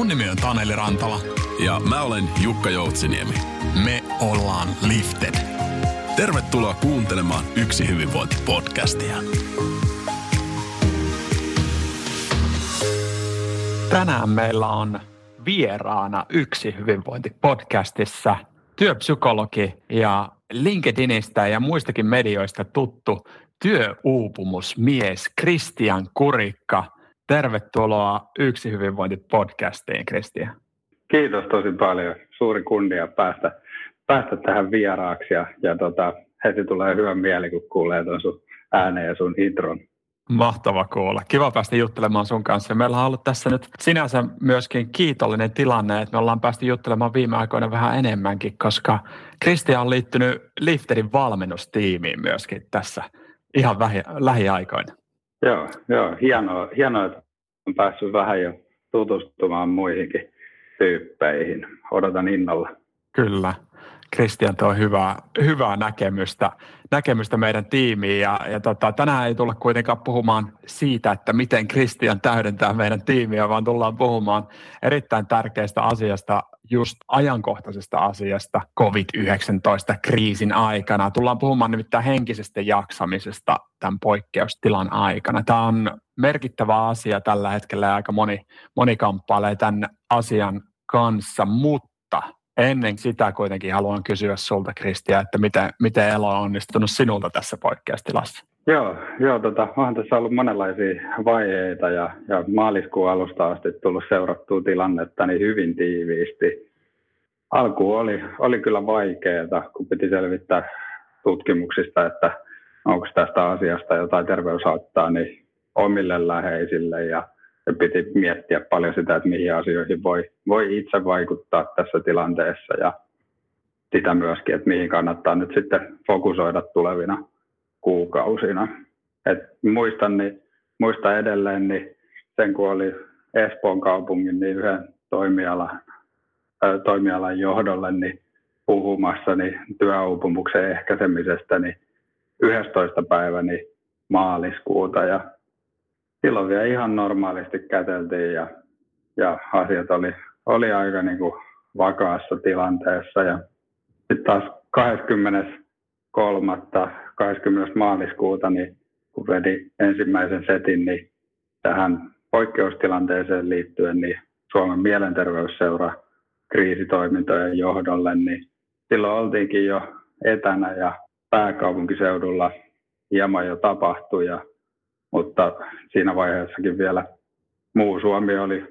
Mun nimi on Taneli Rantala. Ja mä olen Jukka Joutsiniemi. Me ollaan Lifted. Tervetuloa kuuntelemaan Yksi hyvinvointi-podcastia. Tänään meillä on vieraana Yksi hyvinvointi-podcastissa työpsykologi ja LinkedInistä ja muistakin medioista tuttu työuupumusmies Kristian Kurikka. Tervetuloa Yksi hyvinvointi-podcastiin, Kristian. Kiitos tosi paljon. Suuri kunnia päästä, päästä tähän vieraaksi ja, ja tota, heti tulee hyvä mieli, kun kuulee tuon sun ääneen ja sun intron. Mahtava kuulla. Kiva päästä juttelemaan sun kanssa. Meillä on ollut tässä nyt sinänsä myöskin kiitollinen tilanne, että me ollaan päästy juttelemaan viime aikoina vähän enemmänkin, koska Kristian on liittynyt Lifterin valmennustiimiin myöskin tässä ihan vähi, lähiaikoina. Joo, joo hienoa, hienoa, että on päässyt vähän jo tutustumaan muihinkin tyyppeihin. Odotan innolla. Kyllä. Kristian tuo hyvää, hyvää näkemystä, näkemystä meidän tiimiin. Ja, ja tota, tänään ei tulla kuitenkaan puhumaan siitä, että miten Kristian täydentää meidän tiimiä, vaan tullaan puhumaan erittäin tärkeästä asiasta, just ajankohtaisesta asiasta COVID-19-kriisin aikana. Tullaan puhumaan nimittäin henkisestä jaksamisesta tämän poikkeustilan aikana. Tämä on merkittävä asia tällä hetkellä ja aika moni, moni kamppailee tämän asian kanssa, mutta ennen sitä kuitenkin haluan kysyä sulta, Kristiä, että miten, miten elo on onnistunut sinulta tässä poikkeustilassa? Joo, joo tota, onhan tässä ollut monenlaisia vaiheita ja, ja maaliskuun alusta asti tullut seurattua tilannetta niin hyvin tiiviisti. Alku oli, oli kyllä vaikeaa, kun piti selvittää tutkimuksista, että onko tästä asiasta jotain terveyshaittaa niin omille läheisille ja ja piti miettiä paljon sitä, että mihin asioihin voi, voi itse vaikuttaa tässä tilanteessa ja sitä myöskin, että mihin kannattaa nyt sitten fokusoida tulevina kuukausina. Et muistan, niin, muistan edelleen niin sen, kun oli Espoon kaupungin niin yhden toimialan, ää, toimialan johdolle niin puhumassa niin työuupumuksen ehkäisemisestä niin 11. päivä niin maaliskuuta ja silloin vielä ihan normaalisti käteltiin ja, ja asiat oli, oli aika niin kuin vakaassa tilanteessa. Ja sitten taas 23. 20. maaliskuuta, niin kun vedi ensimmäisen setin, niin tähän poikkeustilanteeseen liittyen, niin Suomen mielenterveysseura kriisitoimintojen johdolle, niin silloin oltiinkin jo etänä ja pääkaupunkiseudulla hieman jo tapahtui ja mutta siinä vaiheessakin vielä muu Suomi oli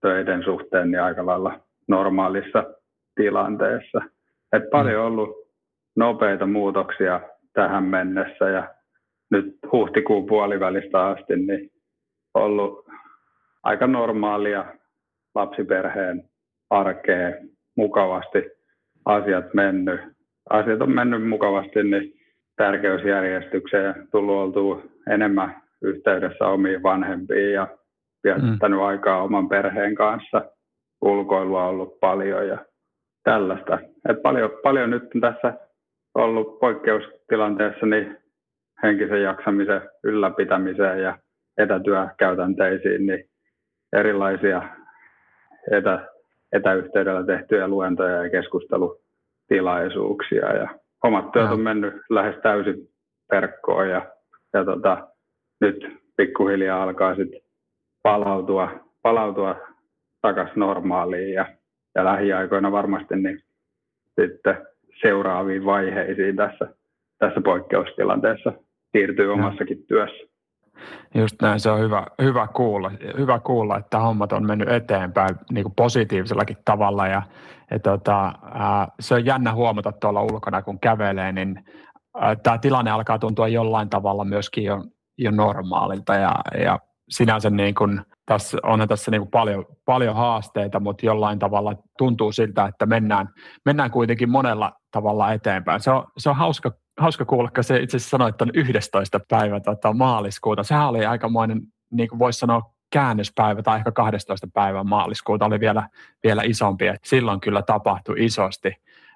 töiden suhteen niin aika lailla normaalissa tilanteessa. Et paljon on ollut nopeita muutoksia tähän mennessä ja nyt huhtikuun puolivälistä asti niin ollut aika normaalia lapsiperheen arkea mukavasti asiat mennyt. Asiat on mennyt mukavasti niin tärkeysjärjestykseen tullut oltua enemmän yhteydessä omiin vanhempiin ja viettänyt mm. aikaa oman perheen kanssa. Ulkoilua on ollut paljon ja tällaista. Et paljon, paljon nyt tässä ollut poikkeustilanteessa niin henkisen jaksamisen ylläpitämiseen ja etätyökäytänteisiin niin erilaisia etä, etäyhteydellä tehtyjä luentoja ja keskustelutilaisuuksia. Ja omat työt on mennyt lähes täysin verkkoon ja, ja tota, nyt pikkuhiljaa alkaa sitten palautua, palautua takaisin normaaliin ja, ja lähiaikoina varmasti niin sitten seuraaviin vaiheisiin tässä, tässä poikkeustilanteessa siirtyy omassakin työssä. Just näin, se on hyvä, hyvä, kuulla, hyvä kuulla, että hommat on mennyt eteenpäin niin kuin positiivisellakin tavalla. Ja, ja tota, ää, se on jännä huomata tuolla ulkona, kun kävelee, niin tämä tilanne alkaa tuntua jollain tavalla myöskin jo jo normaalilta ja, ja sinänsä niin kuin, tässä, onhan tässä niin kuin paljon, paljon haasteita, mutta jollain tavalla tuntuu siltä, että mennään, mennään kuitenkin monella tavalla eteenpäin. Se on, se on hauska, hauska kuulla, kun se itse asiassa sanoi, että on 11. päivä tota, maaliskuuta. Sehän oli aikamoinen, niin kuin voisi sanoa, käännöspäivä tai ehkä 12. päivä maaliskuuta oli vielä, vielä isompi. Et silloin kyllä tapahtui isosti.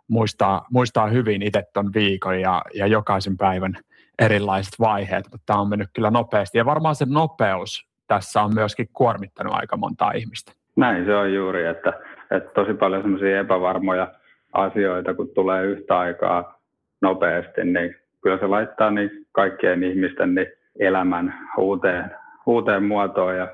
Muistaa, muistaa hyvin itse tuon viikon ja, ja jokaisen päivän – erilaiset vaiheet, mutta tämä on mennyt kyllä nopeasti. Ja varmaan se nopeus tässä on myöskin kuormittanut aika montaa ihmistä. Näin se on juuri, että, että tosi paljon semmoisia epävarmoja asioita, kun tulee yhtä aikaa nopeasti, niin kyllä se laittaa niin kaikkien ihmisten niin elämän uuteen, uuteen muotoon ja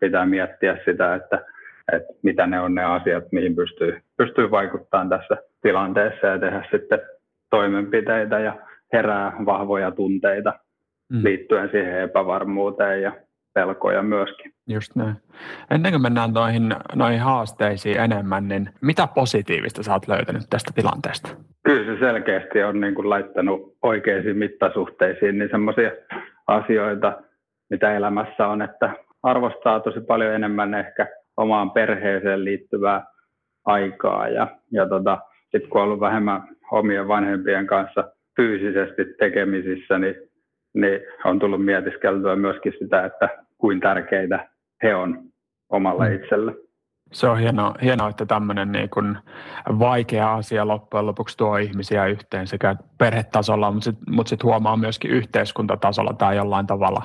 pitää miettiä sitä, että, että mitä ne on ne asiat, mihin pystyy, pystyy vaikuttamaan tässä tilanteessa ja tehdä sitten toimenpiteitä ja herää vahvoja tunteita mm. liittyen siihen epävarmuuteen ja pelkoja myöskin. Just näin. Ennen kuin mennään noihin, noihin haasteisiin enemmän, niin mitä positiivista sä oot löytänyt tästä tilanteesta? Kyllä se selkeästi on niin kuin laittanut oikeisiin mittasuhteisiin niin semmoisia asioita, mitä elämässä on, että arvostaa tosi paljon enemmän ehkä omaan perheeseen liittyvää aikaa ja, ja tota, sitten kun on ollut vähemmän omien vanhempien kanssa fyysisesti tekemisissä, niin, niin on tullut mietiskeltyä myöskin sitä, että kuin tärkeitä he on omalle mm. itselle. Se on hienoa, hienoa että tämmöinen niin kuin vaikea asia loppujen lopuksi tuo ihmisiä yhteen sekä perhetasolla, mutta sitten mut sit huomaa myöskin yhteiskuntatasolla tämä jollain tavalla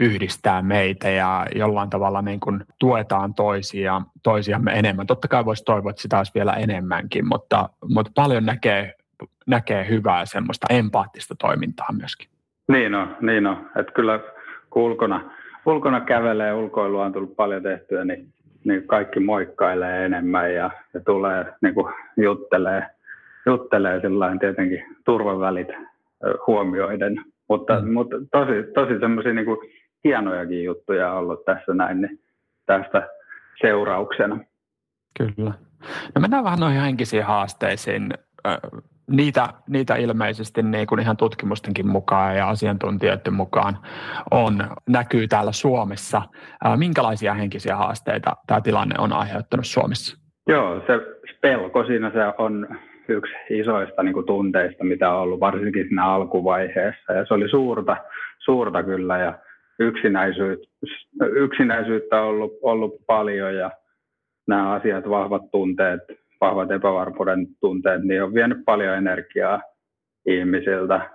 yhdistää meitä ja jollain tavalla niin kuin tuetaan toisia, toisiamme enemmän. Totta kai voisi toivoa, että sitä olisi vielä enemmänkin, mutta, mutta paljon näkee, näkee hyvää semmoista empaattista toimintaa myöskin. Niin on, niin on. Että kyllä kun ulkona, ulkona kävelee, ulkoilua on tullut paljon tehtyä, niin, niin kaikki moikkailee enemmän ja, ja tulee niin kuin juttelee, juttelee sillain tietenkin turvavälit huomioiden. Mutta, mm. mutta tosi, tosi semmoisia niin kuin hienojakin juttuja ollut tässä näin, niin tästä seurauksena. Kyllä. No mennään vähän noihin henkisiin haasteisiin. Niitä, niitä ilmeisesti niin kuin ihan tutkimustenkin mukaan ja asiantuntijoiden mukaan on, näkyy täällä Suomessa. Minkälaisia henkisiä haasteita tämä tilanne on aiheuttanut Suomessa? Joo, se pelko siinä se on yksi isoista niin kuin tunteista, mitä on ollut varsinkin siinä alkuvaiheessa. Ja se oli suurta, suurta kyllä ja yksinäisyyttä, yksinäisyyttä on ollut, ollut paljon ja nämä asiat, vahvat tunteet, vahvat epävarmuuden tunteet, niin on vienyt paljon energiaa ihmisiltä.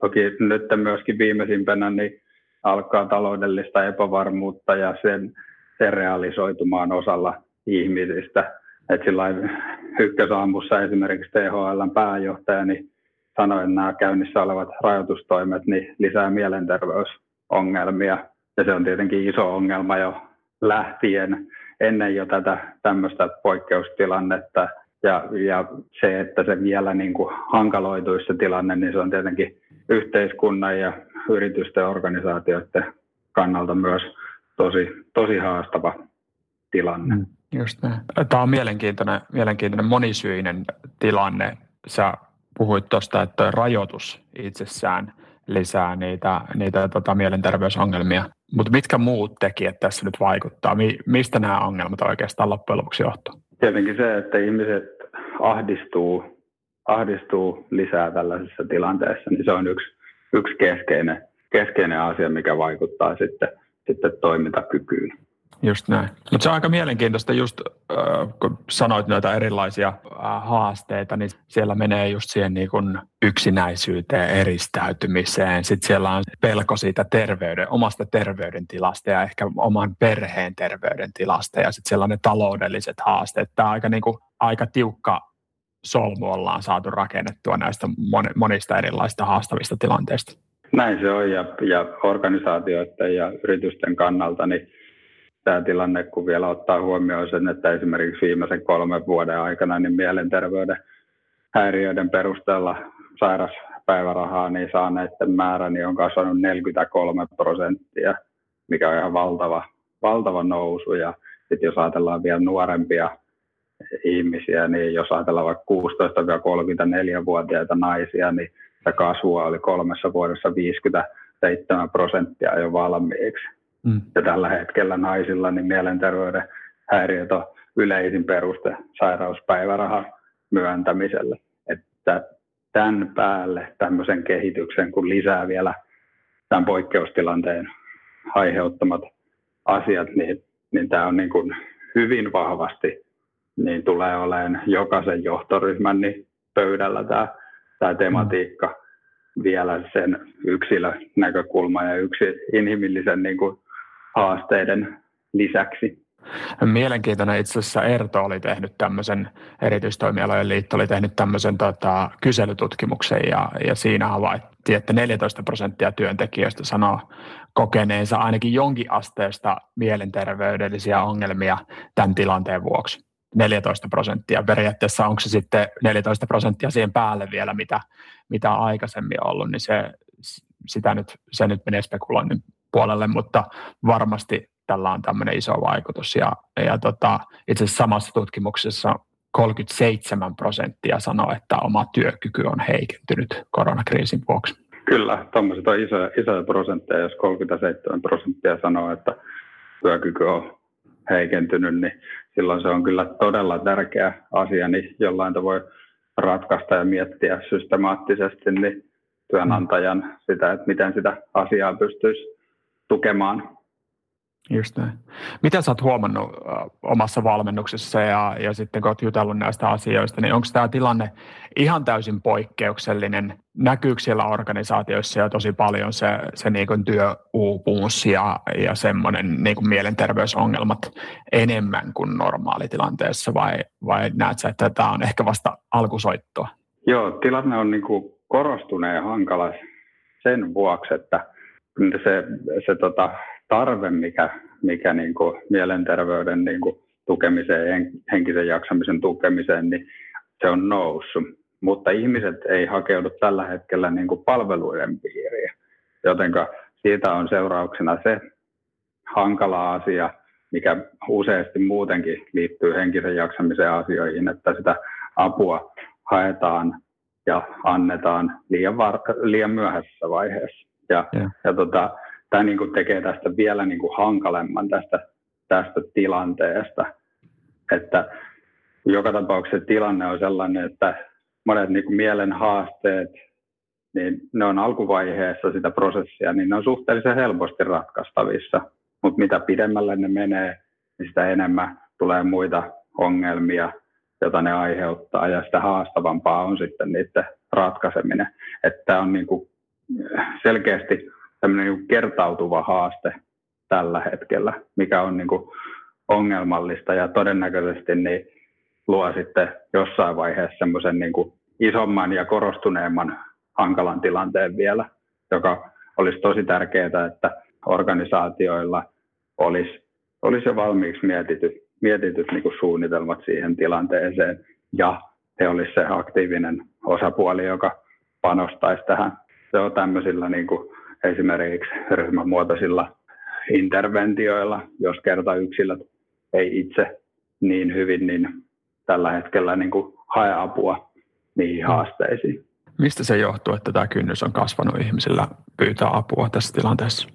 Toki nyt myöskin viimeisimpänä niin alkaa taloudellista epävarmuutta ja sen, sen realisoitumaan osalla ihmisistä. Et sillä ykkösaamussa esimerkiksi THLn pääjohtaja niin sanoi, että nämä käynnissä olevat rajoitustoimet niin lisää mielenterveys ongelmia. Ja se on tietenkin iso ongelma jo lähtien ennen jo tätä tämmöistä poikkeustilannetta. Ja, ja se, että se vielä niin kuin hankaloituisi se tilanne, niin se on tietenkin yhteiskunnan ja yritysten ja organisaatioiden kannalta myös tosi, tosi haastava tilanne. Mm, just näin. Tämä on mielenkiintoinen, mielenkiintoinen monisyinen tilanne. Sä puhuit tuosta, että rajoitus itsessään – lisää niitä, niitä tota, mielenterveysongelmia. Mutta mitkä muut tekijät tässä nyt vaikuttaa? Mi, mistä nämä ongelmat oikeastaan loppujen lopuksi johtuu? Tietenkin se, että ihmiset ahdistuu, ahdistuu lisää tällaisessa tilanteessa, niin se on yksi, yksi keskeinen, keskeinen asia, mikä vaikuttaa sitten, sitten toimintakykyyn. Just näin. Mutta se on aika mielenkiintoista just, äh, kun sanoit noita erilaisia äh, haasteita, niin siellä menee just siihen niin kun yksinäisyyteen, eristäytymiseen. Sitten siellä on pelko siitä terveyden, omasta terveydentilasta ja ehkä oman perheen terveydentilasta. Ja sitten siellä on ne taloudelliset haasteet. Tämä on aika, niin kuin, aika tiukka solmu ollaan saatu rakennettua näistä monista erilaisista haastavista tilanteista. Näin se on ja, ja organisaatioiden ja yritysten kannalta, niin tämä tilanne, kun vielä ottaa huomioon sen, että esimerkiksi viimeisen kolmen vuoden aikana niin mielenterveyden häiriöiden perusteella sairaspäivärahaa niin saaneiden määrä niin on kasvanut 43 prosenttia, mikä on ihan valtava, valtava nousu. Ja sitten jos ajatellaan vielä nuorempia ihmisiä, niin jos ajatellaan vaikka 16-34-vuotiaita naisia, niin se kasvua oli kolmessa vuodessa 57 prosenttia jo valmiiksi. Mm. Ja tällä hetkellä naisilla niin mielenterveyden häiriöt on yleisin peruste sairauspäivärahan myöntämiselle. Että tämän päälle tämmöisen kehityksen, kun lisää vielä tämän poikkeustilanteen aiheuttamat asiat, niin, niin tämä on niin kuin hyvin vahvasti niin tulee olemaan jokaisen johtoryhmän niin pöydällä tämä, tämä tematiikka vielä sen yksilön näkökulma ja yksi inhimillisen niin kuin haasteiden lisäksi. Mielenkiintoinen itse asiassa Erto oli tehnyt tämmöisen, erityistoimialojen liitto oli tehnyt tämmöisen tota, kyselytutkimuksen ja, ja siinä havaittiin, että 14 prosenttia työntekijöistä sanoo kokeneensa ainakin jonkin asteesta mielenterveydellisiä ongelmia tämän tilanteen vuoksi. 14 prosenttia. Periaatteessa onko se sitten 14 prosenttia siihen päälle vielä, mitä, mitä aikaisemmin ollut, niin se, sitä nyt, se nyt menee spekuloinnin puolelle, mutta varmasti tällä on tämmöinen iso vaikutus. Ja, ja tota, itse asiassa samassa tutkimuksessa 37 prosenttia sanoo, että oma työkyky on heikentynyt koronakriisin vuoksi. Kyllä, tuommoiset on isoja, isoja prosentteja. Jos 37 prosenttia sanoo, että työkyky on heikentynyt, niin silloin se on kyllä todella tärkeä asia, niin jollain voi ratkaista ja miettiä systemaattisesti niin työnantajan sitä, että miten sitä asiaa pystyisi tukemaan Just näin. Mitä sä oot huomannut omassa valmennuksessa ja, ja sitten kun oot jutellut näistä asioista, niin onko tämä tilanne ihan täysin poikkeuksellinen? Näkyykö siellä organisaatioissa jo tosi paljon se, se niin työuupumus ja, ja semmoinen niin mielenterveysongelmat enemmän kuin normaalitilanteessa vai, vai näet sä, että tämä on ehkä vasta alkusoittoa? Joo, tilanne on niin kuin korostuneen hankala sen vuoksi, että se, se tota, tarve, mikä, mikä niin kuin mielenterveyden niin kuin tukemiseen, henkisen jaksamisen tukemiseen, niin se on noussut. Mutta ihmiset ei hakeudu tällä hetkellä niin kuin palveluiden piiriin, joten siitä on seurauksena se hankala asia, mikä useasti muutenkin liittyy henkisen jaksamisen asioihin, että sitä apua haetaan ja annetaan liian, var- liian myöhäisessä vaiheessa. Ja, ja. ja tota, tämä niin kuin tekee tästä vielä niin kuin hankalemman tästä, tästä tilanteesta. Että joka tapauksessa tilanne on sellainen, että monet niin kuin mielen haasteet, niin ne on alkuvaiheessa sitä prosessia, niin ne on suhteellisen helposti ratkaistavissa. Mutta mitä pidemmälle ne menee, niin sitä enemmän tulee muita ongelmia, joita ne aiheuttaa, ja sitä haastavampaa on sitten niiden ratkaiseminen. Että on niin kuin selkeästi tämmöinen niin kertautuva haaste tällä hetkellä, mikä on niin kuin ongelmallista ja todennäköisesti niin luo sitten jossain vaiheessa semmoisen niin isomman ja korostuneemman hankalan tilanteen vielä, joka olisi tosi tärkeää, että organisaatioilla olisi, olisi jo valmiiksi mietityt, mietityt niin kuin suunnitelmat siihen tilanteeseen ja he olisi se aktiivinen osapuoli, joka panostaisi tähän. Se on tämmöisillä niin kuin esimerkiksi ryhmämuotoisilla interventioilla, jos kerta yksilöt ei itse niin hyvin, niin tällä hetkellä niin kuin hae apua niihin mm. haasteisiin. Mistä se johtuu, että tämä kynnys on kasvanut ihmisillä pyytää apua tässä tilanteessa?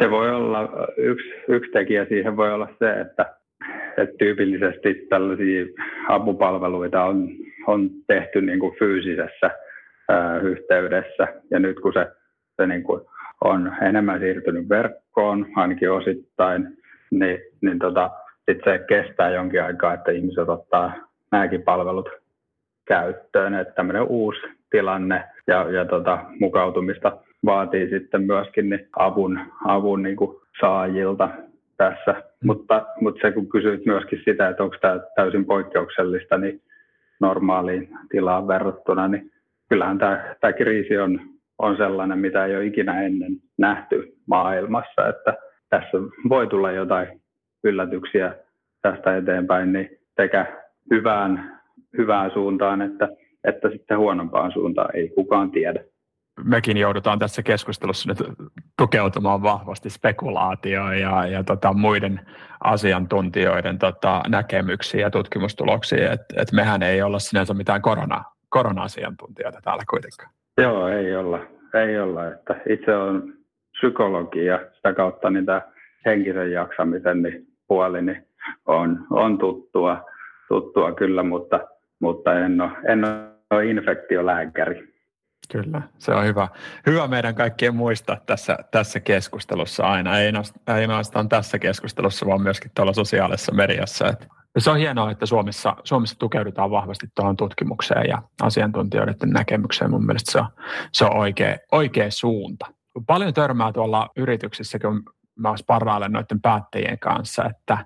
Se voi olla, yksi, yksi tekijä siihen voi olla se, että, että tyypillisesti tällaisia apupalveluita on, on tehty niin kuin fyysisessä yhteydessä. Ja nyt kun se, se niin kuin on enemmän siirtynyt verkkoon, ainakin osittain, niin, niin tota, sit se kestää jonkin aikaa, että ihmiset ottaa nämäkin palvelut käyttöön. Että tämmöinen uusi tilanne ja, ja tota, mukautumista vaatii sitten myöskin niin avun, avun niin kuin saajilta tässä. Mm. Mutta, mutta se kun kysyit myöskin sitä, että onko tämä täysin poikkeuksellista, niin normaaliin tilaan verrattuna, niin kyllähän tämä, tämä kriisi on on sellainen, mitä ei ole ikinä ennen nähty maailmassa, että tässä voi tulla jotain yllätyksiä tästä eteenpäin, niin sekä hyvään, hyvään suuntaan että, että sitten huonompaan suuntaan ei kukaan tiedä. Mekin joudutaan tässä keskustelussa nyt tukeutumaan vahvasti spekulaatioon ja, ja tota, muiden asiantuntijoiden tota, näkemyksiin ja tutkimustuloksiin, että et mehän ei olla sinänsä mitään korona, korona-asiantuntijoita täällä kuitenkaan. Joo, ei olla. Ei olla. Että itse on psykologi ja sitä kautta niin tämä henkisen jaksamisen niin puoli niin on, on tuttua, tuttua kyllä, mutta, mutta en, ole, en ole infektiolääkäri. Kyllä, se on hyvä. Hyvä meidän kaikkien muistaa tässä, tässä keskustelussa aina, ei ainoastaan tässä keskustelussa, vaan myöskin tuolla sosiaalisessa mediassa. Että se on hienoa, että Suomessa, Suomessa tukeudutaan vahvasti tuohon tutkimukseen ja asiantuntijoiden näkemykseen. Mun mielestä se on, se on oikea, oikea suunta. Paljon törmää tuolla yrityksissä, kun mä sparrailen noiden päättäjien kanssa, että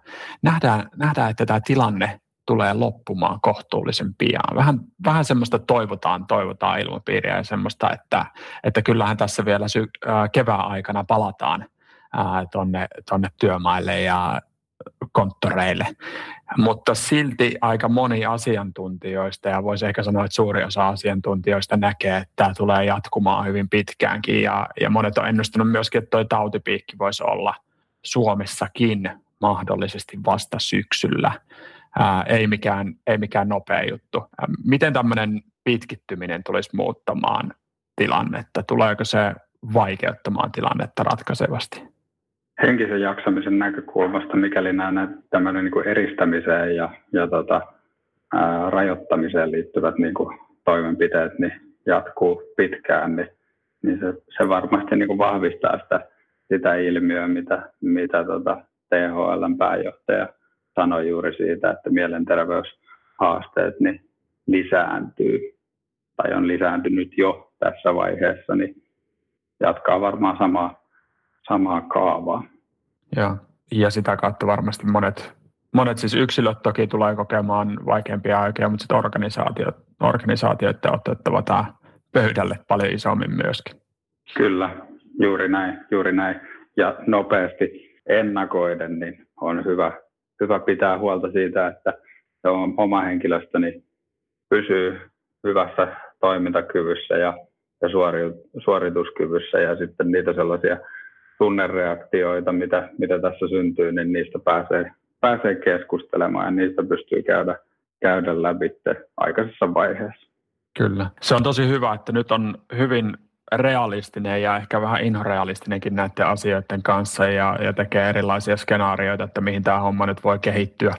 nähdään, nähdään, että tämä tilanne tulee loppumaan kohtuullisen pian. Vähän, vähän semmoista toivotaan, toivotaan ilmapiiriä ja semmoista, että, että kyllähän tässä vielä sy- kevään aikana palataan tuonne tonne työmaille ja konttoreille. Mutta silti aika moni asiantuntijoista, ja voisi ehkä sanoa, että suuri osa asiantuntijoista näkee, että tämä tulee jatkumaan hyvin pitkäänkin, ja, ja monet on ennustanut myöskin, että tuo tautipiikki voisi olla Suomessakin mahdollisesti vasta syksyllä. Ää, ei, mikään, ei mikään nopea juttu. Ää, miten tämmöinen pitkittyminen tulisi muuttamaan tilannetta? Tuleeko se vaikeuttamaan tilannetta ratkaisevasti? Henkisen jaksamisen näkökulmasta, mikäli nämä tämmöinen niin kuin eristämiseen ja, ja tota, ää, rajoittamiseen liittyvät niin kuin toimenpiteet niin jatkuu pitkään, niin, niin se, se varmasti niin kuin vahvistaa sitä, sitä ilmiöä, mitä, mitä tota THLn pääjohtaja sanoi juuri siitä, että mielenterveyshaasteet niin lisääntyy tai on lisääntynyt jo tässä vaiheessa, niin jatkaa varmaan samaa samaa kaavaa. Ja, ja sitä kautta varmasti monet, monet siis yksilöt toki tulee kokemaan vaikeampia aikoja, mutta sitten organisaatiot, organisaatioiden on otettava tämä pöydälle paljon isommin myöskin. Kyllä, juuri näin, juuri näin. Ja nopeasti ennakoiden niin on hyvä, hyvä pitää huolta siitä, että oma henkilöstöni pysyy hyvässä toimintakyvyssä ja, ja suorituskyvyssä ja sitten niitä sellaisia tunnereaktioita, mitä, mitä tässä syntyy, niin niistä pääsee, pääsee keskustelemaan ja niistä pystyy käydä, käydä läpi aikaisessa vaiheessa. Kyllä. Se on tosi hyvä, että nyt on hyvin realistinen ja ehkä vähän inhorealistinenkin näiden asioiden kanssa ja, ja tekee erilaisia skenaarioita, että mihin tämä homma nyt voi kehittyä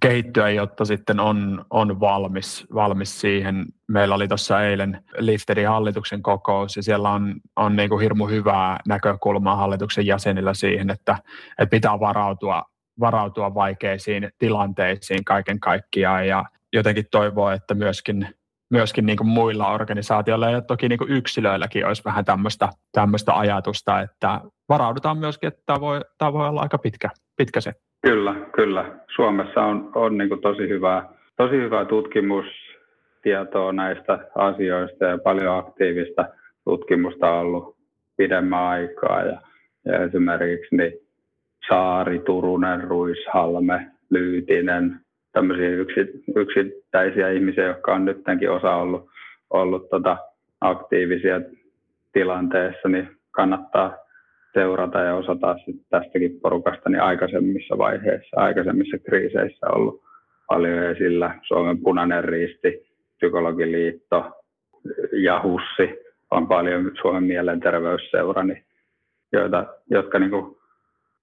kehittyä, jotta sitten on, on valmis, valmis siihen. Meillä oli tuossa eilen Lifterin hallituksen kokous ja siellä on, on niin kuin hirmu hyvää näkökulmaa hallituksen jäsenillä siihen, että, että pitää varautua, varautua vaikeisiin tilanteisiin kaiken kaikkiaan ja jotenkin toivoo, että myöskin myöskin niin kuin muilla organisaatioilla ja toki niin kuin yksilöilläkin olisi vähän tämmöistä, tämmöistä ajatusta, että varaudutaan myöskin, että tämä voi, tämä voi olla aika pitkä, pitkä se Kyllä, kyllä. Suomessa on, on niin kuin tosi, hyvää, tosi hyvää tutkimustietoa näistä asioista ja paljon aktiivista tutkimusta on ollut pidemmän aikaa. Ja, ja esimerkiksi niin Saari, Turunen, Ruishalme, Lyytinen, tämmöisiä yksittäisiä ihmisiä, jotka on nytkin osa ollut, ollut tota aktiivisia tilanteessa, niin kannattaa seurata ja osata tästäkin porukasta niin aikaisemmissa vaiheissa, aikaisemmissa kriiseissä ollut paljon esillä. Suomen punainen risti, psykologiliitto ja HUSSI on paljon Suomen mielenterveysseura, niin, joita, jotka niin kuin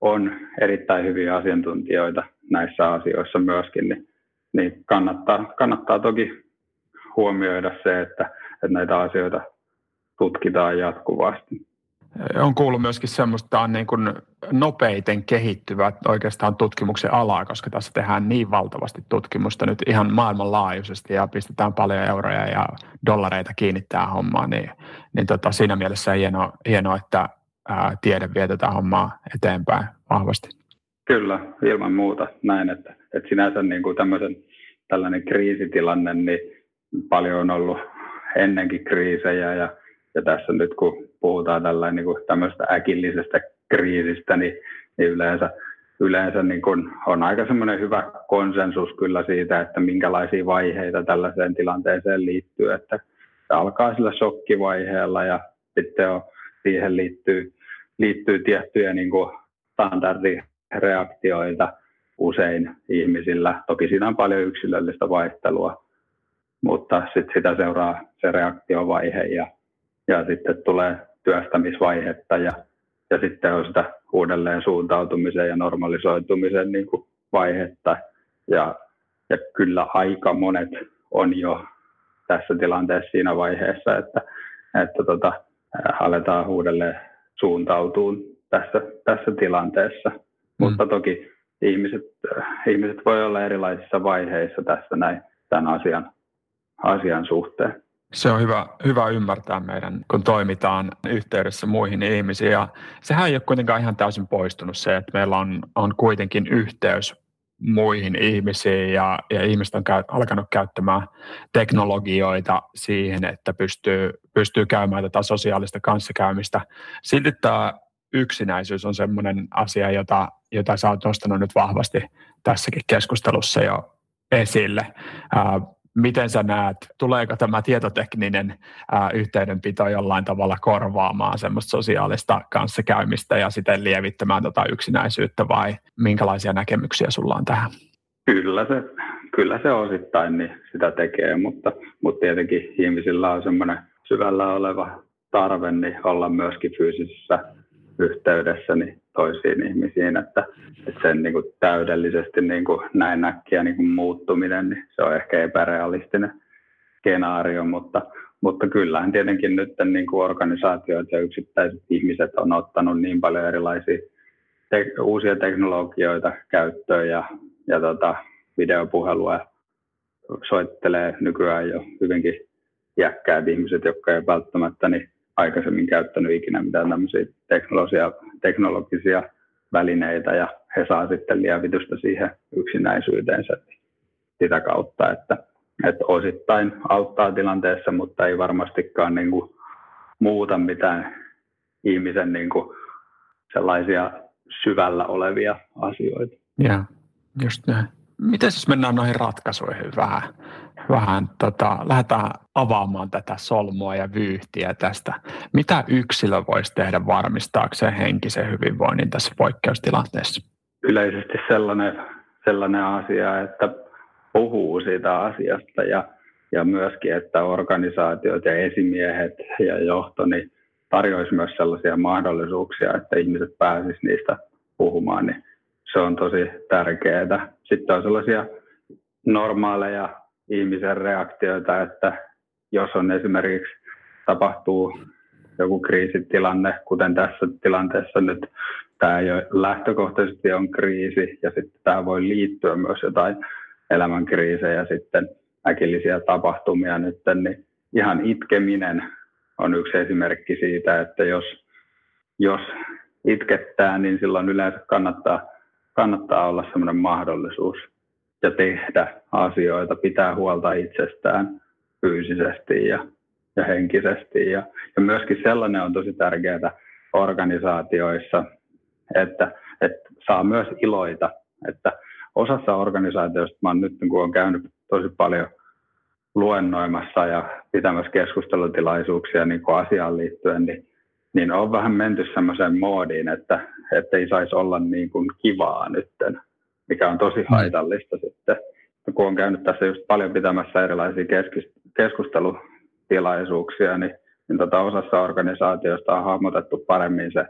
on erittäin hyviä asiantuntijoita näissä asioissa myöskin, niin, niin kannattaa, kannattaa toki huomioida se, että, että näitä asioita tutkitaan jatkuvasti on kuullut myöskin semmoista, että on niin kuin nopeiten kehittyvä oikeastaan tutkimuksen alaa, koska tässä tehdään niin valtavasti tutkimusta nyt ihan maailmanlaajuisesti ja pistetään paljon euroja ja dollareita kiinnittää hommaa, niin, niin tota, siinä mielessä hienoa, hieno, että ää, tiede vie tätä hommaa eteenpäin vahvasti. Kyllä, ilman muuta näin, että, että sinänsä niin kuin tämmöisen, tällainen kriisitilanne, niin paljon on ollut ennenkin kriisejä ja ja tässä nyt kun puhutaan tällainen niin kuin tämmöistä äkillisestä kriisistä, niin, niin yleensä, yleensä niin kuin on aika semmoinen hyvä konsensus kyllä siitä, että minkälaisia vaiheita tällaiseen tilanteeseen liittyy, että se alkaa sillä shokkivaiheella ja sitten on, siihen liittyy, liittyy tiettyjä niin kuin standardireaktioita usein ihmisillä. Toki siinä on paljon yksilöllistä vaihtelua, mutta sitten sitä seuraa se reaktiovaihe ja ja sitten tulee työstämisvaihetta ja, ja sitten on sitä uudelleen suuntautumisen ja normalisoitumisen niin kuin vaihetta. Ja, ja kyllä aika monet on jo tässä tilanteessa siinä vaiheessa, että, että tota, aletaan uudelleen suuntautua tässä, tässä tilanteessa. Mm. Mutta toki ihmiset, ihmiset voi olla erilaisissa vaiheissa tässä näin tämän asian, asian suhteen. Se on hyvä, hyvä ymmärtää meidän, kun toimitaan yhteydessä muihin ihmisiin. Ja sehän ei ole kuitenkaan ihan täysin poistunut se, että meillä on, on kuitenkin yhteys muihin ihmisiin ja, ja ihmiset on käy, alkanut käyttämään teknologioita siihen, että pystyy, pystyy käymään tätä sosiaalista kanssakäymistä. Silti tämä yksinäisyys on sellainen asia, jota, jota sä oot nostanut nyt vahvasti tässäkin keskustelussa jo esille. Ää, miten sä näet, tuleeko tämä tietotekninen ää, yhteydenpito jollain tavalla korvaamaan semmoista sosiaalista kanssakäymistä ja siten lievittämään tota yksinäisyyttä vai minkälaisia näkemyksiä sulla on tähän? Kyllä se, kyllä se osittain niin sitä tekee, mutta, mutta tietenkin ihmisillä on semmoinen syvällä oleva tarve niin olla myöskin fyysisessä yhteydessä niin toisiin ihmisiin, että, että sen niin kuin täydellisesti niin kuin näin näkkiä niin kuin muuttuminen, niin se on ehkä epärealistinen skenaario, mutta, mutta kyllähän tietenkin nyt niin kuin organisaatioit ja yksittäiset ihmiset on ottanut niin paljon erilaisia te- uusia teknologioita käyttöön ja, ja tota, videopuhelua soittelee nykyään jo hyvinkin jäkkäät ihmiset, jotka ei välttämättä niin aikaisemmin käyttänyt ikinä mitään tämmöisiä teknologisia, teknologisia välineitä ja he saa sitten lievitystä siihen yksinäisyyteensä sitä kautta, että, että osittain auttaa tilanteessa, mutta ei varmastikaan niin kuin muuta mitään ihmisen niin kuin sellaisia syvällä olevia asioita. Ja, just näin. Miten jos mennään noihin ratkaisuihin vähän? vähän tota, lähdetään avaamaan tätä solmua ja vyyhtiä tästä. Mitä yksilö voisi tehdä varmistaakseen henkisen hyvinvoinnin tässä poikkeustilanteessa? Yleisesti sellainen, sellainen asia, että puhuu siitä asiasta ja, ja myöskin, että organisaatiot ja esimiehet ja johto niin tarjoaisi myös sellaisia mahdollisuuksia, että ihmiset pääsisivät niistä puhumaan, niin se on tosi tärkeää. Sitten on sellaisia normaaleja ihmisen reaktioita, että jos on esimerkiksi tapahtuu joku kriisitilanne, kuten tässä tilanteessa nyt, tämä jo lähtökohtaisesti on kriisi ja sitten tämä voi liittyä myös jotain elämänkriisejä sitten äkillisiä tapahtumia nyt, niin ihan itkeminen on yksi esimerkki siitä, että jos, jos itkettää, niin silloin yleensä kannattaa, kannattaa olla sellainen mahdollisuus ja tehdä asioita, pitää huolta itsestään fyysisesti ja, ja henkisesti. Ja, ja myöskin sellainen on tosi tärkeää organisaatioissa, että, että saa myös iloita, että osassa organisaatioista, mä nyt kun olen käynyt tosi paljon luennoimassa ja pitämässä keskustelutilaisuuksia niin kuin asiaan liittyen, niin, niin on vähän menty semmoiseen moodiin, että, ei saisi olla niin kuin kivaa nytten, mikä on tosi mm. haitallista sitten. Kun on käynyt tässä just paljon pitämässä erilaisia keskustelutilaisuuksia, niin, niin tota osassa organisaatioista on hahmotettu paremmin se,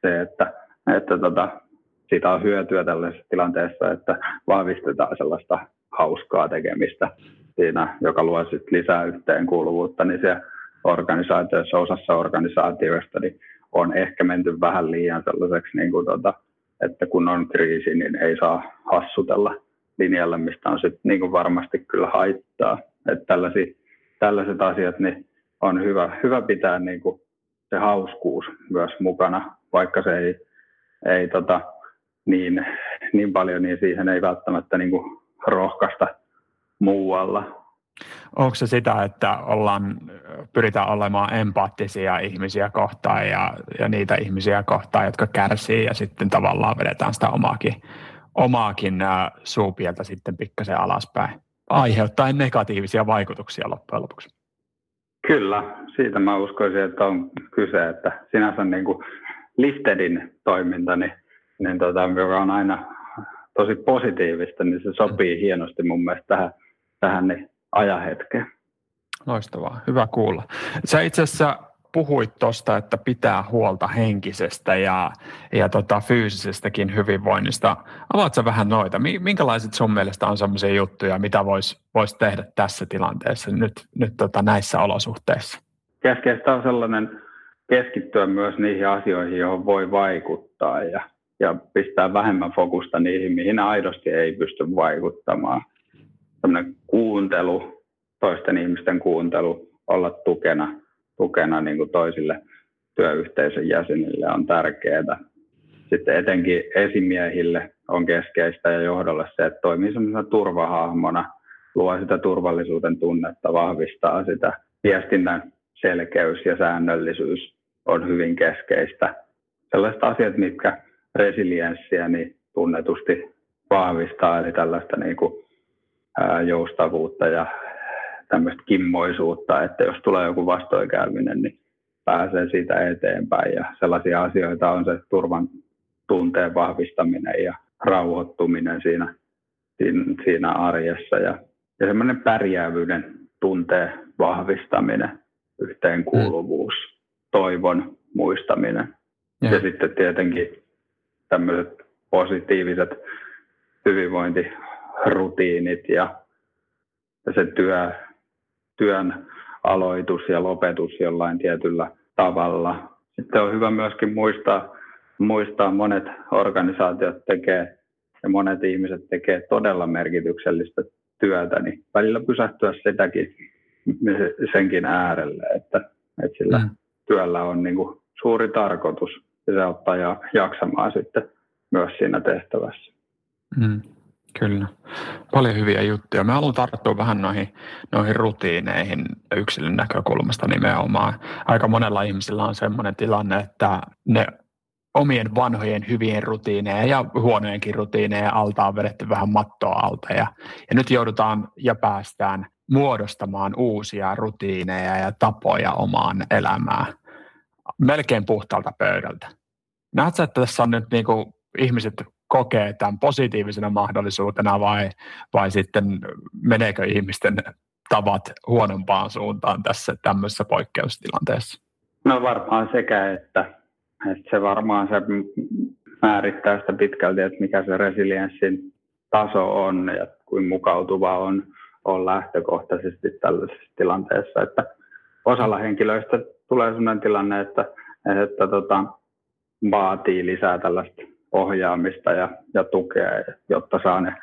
se että, että tota, siitä on hyötyä tällaisessa tilanteessa, että vahvistetaan sellaista hauskaa tekemistä siinä, joka luo sit lisää yhteenkuuluvuutta, niin se organisaatioissa, osassa organisaatioista, niin on ehkä menty vähän liian sellaiseksi niin kuin tota, että kun on kriisi, niin ei saa hassutella linjalle, mistä on sitten niin varmasti kyllä haittaa. Että tällaiset, tällaiset asiat niin on hyvä, hyvä pitää niin kuin se hauskuus myös mukana, vaikka se ei, ei tota, niin, niin paljon, niin siihen ei välttämättä niin kuin rohkaista muualla. Onko se sitä, että ollaan, pyritään olemaan empaattisia ihmisiä kohtaan ja, ja niitä ihmisiä kohtaan, jotka kärsii ja sitten tavallaan vedetään sitä omaakin, omaakin suupieltä sitten pikkasen alaspäin, aiheuttaen negatiivisia vaikutuksia loppujen lopuksi? Kyllä, siitä mä uskoisin, että on kyse, että sinänsä niin kuin Liftedin toiminta, niin, niin tota, joka on aina tosi positiivista, niin se sopii hienosti mun mielestä tähän, tähän niin ajahetkeen. Loistavaa, hyvä kuulla. Sä itse asiassa puhuit tuosta, että pitää huolta henkisestä ja, ja tota, fyysisestäkin hyvinvoinnista. Avaatko vähän noita? Minkälaiset sun mielestä on sellaisia juttuja, mitä voisi vois tehdä tässä tilanteessa nyt, nyt tota, näissä olosuhteissa? Keskeistä on sellainen keskittyä myös niihin asioihin, joihin voi vaikuttaa ja, ja pistää vähemmän fokusta niihin, mihin aidosti ei pysty vaikuttamaan kuuntelu, toisten ihmisten kuuntelu olla tukena, tukena niin kuin toisille työyhteisön jäsenille on tärkeää. Sitten etenkin esimiehille on keskeistä ja johdolle se, että toimii sellaisena turvahahmona, luo sitä turvallisuuden tunnetta, vahvistaa sitä viestinnän selkeys ja säännöllisyys on hyvin keskeistä. Sellaiset asiat, mitkä resilienssiä niin tunnetusti vahvistaa, eli tällaista niin kuin, ää, joustavuutta ja tämmöistä kimmoisuutta, että jos tulee joku vastoinkäyminen, niin pääsee siitä eteenpäin. Ja sellaisia asioita on se turvan tunteen vahvistaminen ja rauhoittuminen siinä, siinä, siinä arjessa ja, ja semmoinen pärjäävyyden tunteen vahvistaminen, yhteenkuuluvuus, mm. toivon muistaminen. Ja, ja sitten tietenkin tämmöiset positiiviset hyvinvointirutiinit ja, ja se työ, työn aloitus ja lopetus jollain tietyllä tavalla. Sitten on hyvä myöskin muistaa, muistaa monet organisaatiot tekee ja monet ihmiset tekee todella merkityksellistä työtä, niin välillä pysähtyä sitäkin senkin äärelle, että, että sillä mm. työllä on niin kuin suuri tarkoitus ja se auttaa jaksamaan sitten myös siinä tehtävässä. Mm. Kyllä. Paljon hyviä juttuja. Me haluan tarttua vähän noihin, noihin rutiineihin yksilön näkökulmasta nimenomaan. Aika monella ihmisellä on sellainen tilanne, että ne omien vanhojen hyvien rutiineja ja huonojenkin rutiineja alta on vedetty vähän mattoa alta. Ja, ja nyt joudutaan ja päästään muodostamaan uusia rutiineja ja tapoja omaan elämään melkein puhtaalta pöydältä. Näetkö, että tässä on nyt niin kuin ihmiset kokee tämän positiivisena mahdollisuutena vai, vai sitten meneekö ihmisten tavat huonompaan suuntaan tässä tämmöisessä poikkeustilanteessa? No varmaan sekä, että, että se varmaan se määrittää sitä pitkälti, että mikä se resilienssin taso on ja kuin mukautuva on, on lähtökohtaisesti tällaisessa tilanteessa, että osalla henkilöistä tulee sellainen tilanne, että, että tota, vaatii lisää tällaista ohjaamista ja, ja tukea, jotta saa ne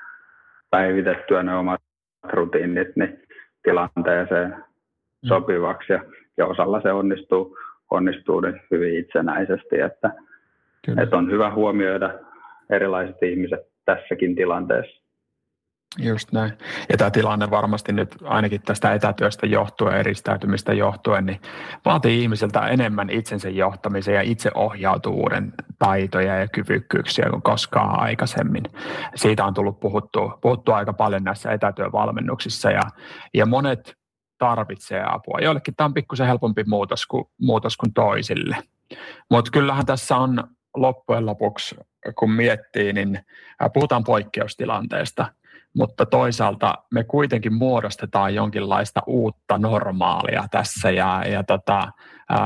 päivitettyä ne omat rutiinit niin tilanteeseen mm. sopivaksi. Ja, ja osalla se onnistuu, onnistuu niin hyvin itsenäisesti, että, että on hyvä huomioida erilaiset ihmiset tässäkin tilanteessa. Just näin. Ja tämä tilanne varmasti nyt ainakin tästä etätyöstä johtuen, eristäytymistä johtuen, niin vaatii ihmiseltä enemmän itsensä johtamisen ja itseohjautuvuuden taitoja ja kyvykkyyksiä kuin koskaan aikaisemmin. Siitä on tullut puhuttua, puhuttua aika paljon näissä etätyövalmennuksissa ja, ja monet tarvitsee apua. Joillekin tämä on pikkusen helpompi muutos kuin, muutos kuin toisille. Mutta kyllähän tässä on loppujen lopuksi, kun miettii, niin puhutaan poikkeustilanteesta – mutta toisaalta me kuitenkin muodostetaan jonkinlaista uutta normaalia tässä ja, ja tota,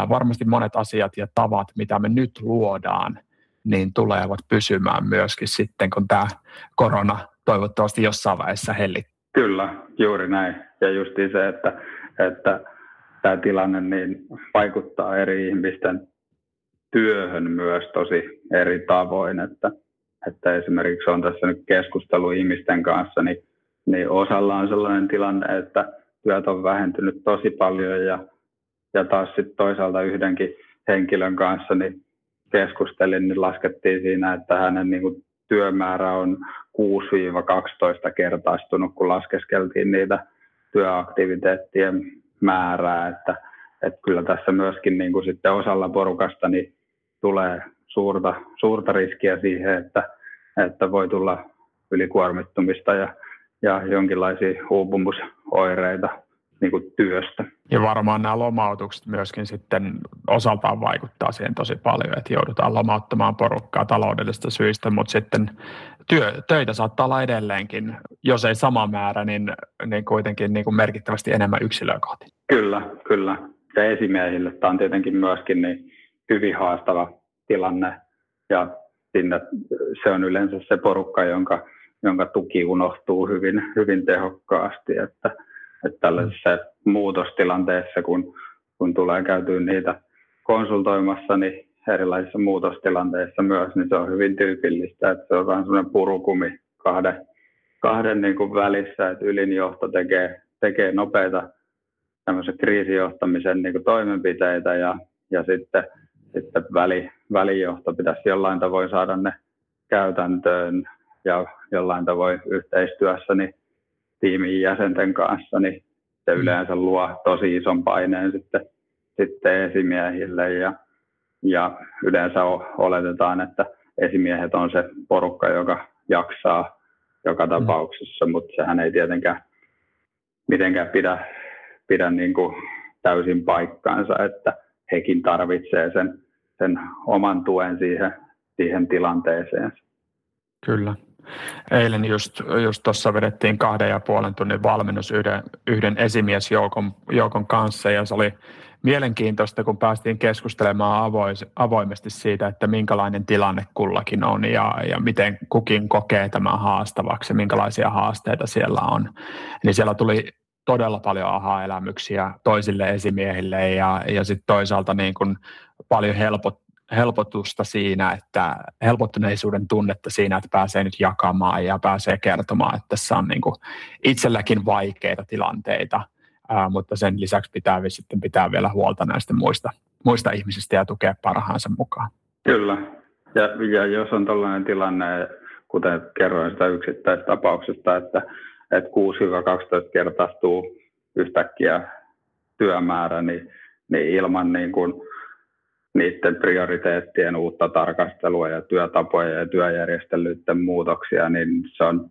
varmasti monet asiat ja tavat, mitä me nyt luodaan, niin tulevat pysymään myöskin sitten, kun tämä korona toivottavasti jossain vaiheessa hellittää. Kyllä, juuri näin. Ja justi se, että, että tämä tilanne niin vaikuttaa eri ihmisten työhön myös tosi eri tavoin, että – että esimerkiksi on tässä nyt keskustelu ihmisten kanssa, niin, niin osalla on sellainen tilanne, että työt on vähentynyt tosi paljon ja, ja taas sitten toisaalta yhdenkin henkilön kanssa niin keskustelin, niin laskettiin siinä, että hänen niin kuin työmäärä on 6-12 kertaistunut, kun laskeskeltiin niitä työaktiviteettien määrää, että, että kyllä tässä myöskin niin kuin sitten osalla porukasta niin tulee suurta, suurta riskiä siihen, että, että voi tulla ylikuormittumista ja, ja jonkinlaisia uupumusoireita niin kuin työstä. Ja varmaan nämä lomautukset myöskin sitten osaltaan vaikuttaa siihen tosi paljon, että joudutaan lomauttamaan porukkaa taloudellisista syistä, mutta sitten työ, töitä saattaa olla edelleenkin, jos ei sama määrä, niin, niin kuitenkin niin kuin merkittävästi enemmän yksilöä kohti. Kyllä, kyllä. Ja esimiehille tämä on tietenkin myöskin niin hyvin haastava tilanne ja sinne. Se on yleensä se porukka, jonka, jonka tuki unohtuu hyvin, hyvin tehokkaasti, että, että tällaisessa muutostilanteessa, kun, kun tulee käytyä niitä konsultoimassa, niin erilaisissa muutostilanteissa myös, niin se on hyvin tyypillistä, että se on vähän sellainen purukumi kahden, kahden niin kuin välissä, että ylinjohto tekee, tekee nopeita kriisijohtamisen niin toimenpiteitä ja, ja sitten, sitten väli, välijohto pitäisi jollain tavoin saada ne käytäntöön ja jollain tavoin yhteistyössä niin tiimin jäsenten kanssa, niin se mm. yleensä luo tosi ison paineen sitten, sitten esimiehille ja, ja yleensä oletetaan, että esimiehet on se porukka, joka jaksaa joka mm. tapauksessa, mutta sehän ei tietenkään mitenkään pidä, pidä niin kuin täysin paikkaansa, että hekin tarvitsee sen, sen oman tuen siihen, siihen tilanteeseen. Kyllä. Eilen just, just tuossa vedettiin kahden ja puolen tunnin valmennus yhden, yhden esimiesjoukon joukon kanssa ja se oli mielenkiintoista, kun päästiin keskustelemaan avois, avoimesti siitä, että minkälainen tilanne kullakin on ja, ja miten kukin kokee tämän haastavaksi ja minkälaisia haasteita siellä on. Niin siellä tuli todella paljon aha-elämyksiä toisille esimiehille ja, ja sitten toisaalta niin kuin paljon helpot, helpotusta siinä, että helpottuneisuuden tunnetta siinä, että pääsee nyt jakamaan ja pääsee kertomaan, että tässä on niin kuin itselläkin vaikeita tilanteita, ää, mutta sen lisäksi pitää sitten pitää vielä huolta näistä muista, muista ihmisistä ja tukea parhaansa mukaan. Kyllä, ja, ja jos on tällainen tilanne, kuten kerroin sitä yksittäistapauksesta, että, että 6-12 kertaistuu yhtäkkiä työmäärä, niin, niin ilman niin kuin niiden prioriteettien uutta tarkastelua ja työtapoja ja työjärjestelyiden muutoksia, niin se on,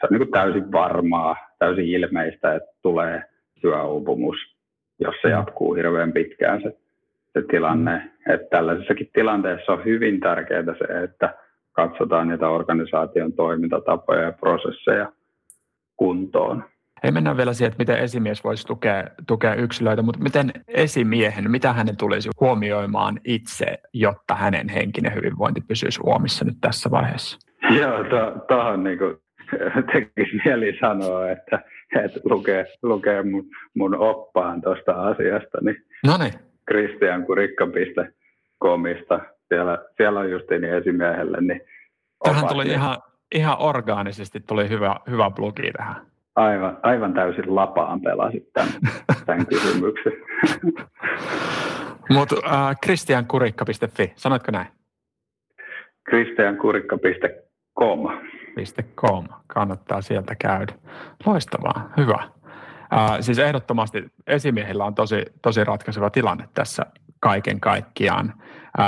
se on niin kuin täysin varmaa, täysin ilmeistä, että tulee työuupumus, jos se jatkuu hirveän pitkään se, se tilanne. Että tällaisessakin tilanteessa on hyvin tärkeää se, että katsotaan niitä organisaation toimintatapoja ja prosesseja kuntoon. Ei mennä vielä siihen, että miten esimies voisi tukea, tukea yksilöitä, mutta miten esimiehen, mitä hänen tulisi huomioimaan itse, jotta hänen henkinen hyvinvointi pysyisi huomissa nyt tässä vaiheessa? Joo, tuohon niin tekisi mieli sanoa, että, että lukee, lukee mun, mun oppaan tuosta asiasta. Niin Noniin. kristiankurikka.comista. Siellä, siellä on justiin esimiehelle. Niin Tähän tuli niin. ihan, ihan orgaanisesti tuli hyvä, hyvä blogi tähän. Aivan, aivan täysin lapaan pelasit tämän, tämän kysymyksen. Mutta äh, kristiankurikka.fi, sanoitko näin? kristiankurikka.com. .com, kannattaa sieltä käydä. Loistavaa, hyvä. Äh, siis ehdottomasti esimiehillä on tosi, tosi ratkaiseva tilanne tässä kaiken kaikkiaan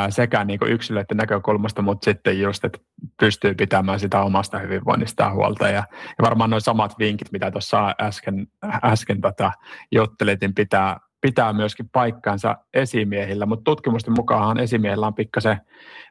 sekä niin kuin yksilöiden näkökulmasta, mutta sitten just, että pystyy pitämään sitä omasta hyvinvoinnistaan huolta. Ja, ja varmaan nuo samat vinkit, mitä tuossa äsken, äsken tota, juttelit, niin pitää, pitää myöskin paikkansa esimiehillä, mutta tutkimusten mukaan esimiehillä on pikkasen,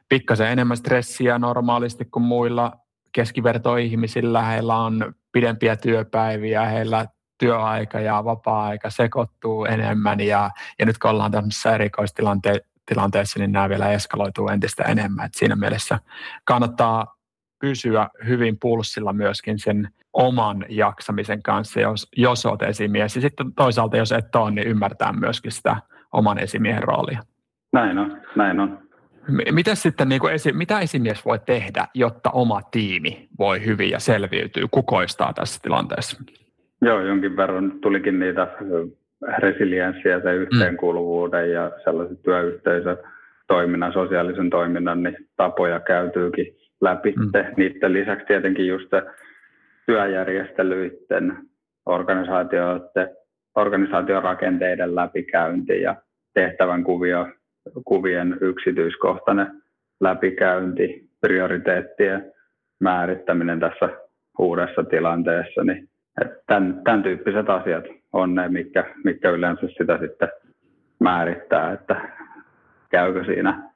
pikkasen enemmän stressiä normaalisti kuin muilla keskivertoihmisillä. Heillä on pidempiä työpäiviä, heillä työaika ja vapaa-aika sekoittuu enemmän ja, ja nyt kun ollaan tämmöisessä erikoistilanteessa, niin nämä vielä eskaloituu entistä enemmän. Et siinä mielessä kannattaa pysyä hyvin pulssilla myöskin sen oman jaksamisen kanssa, jos, jos olet esimies. Ja sitten toisaalta, jos et ole, niin ymmärtää myöskin sitä oman esimiehen roolia. Näin on, näin on. Mitä sitten, niin kuin esi, mitä esimies voi tehdä, jotta oma tiimi voi hyvin ja selviytyy, kukoistaa tässä tilanteessa? Joo, jonkin verran tulikin niitä resilienssiä ja yhteenkuuluvuuden ja sellaisen työyhteisön toiminnan, sosiaalisen toiminnan niin tapoja käytyykin läpi. Mm. Niiden lisäksi tietenkin just työjärjestelyiden, organisaatioiden, organisaation rakenteiden läpikäynti ja tehtävän kuvio, kuvien yksityiskohtainen läpikäynti, prioriteettien määrittäminen tässä uudessa tilanteessa, niin tämän, tämän tyyppiset asiat on ne, mitkä, mitkä yleensä sitä sitten määrittää, että käykö siinä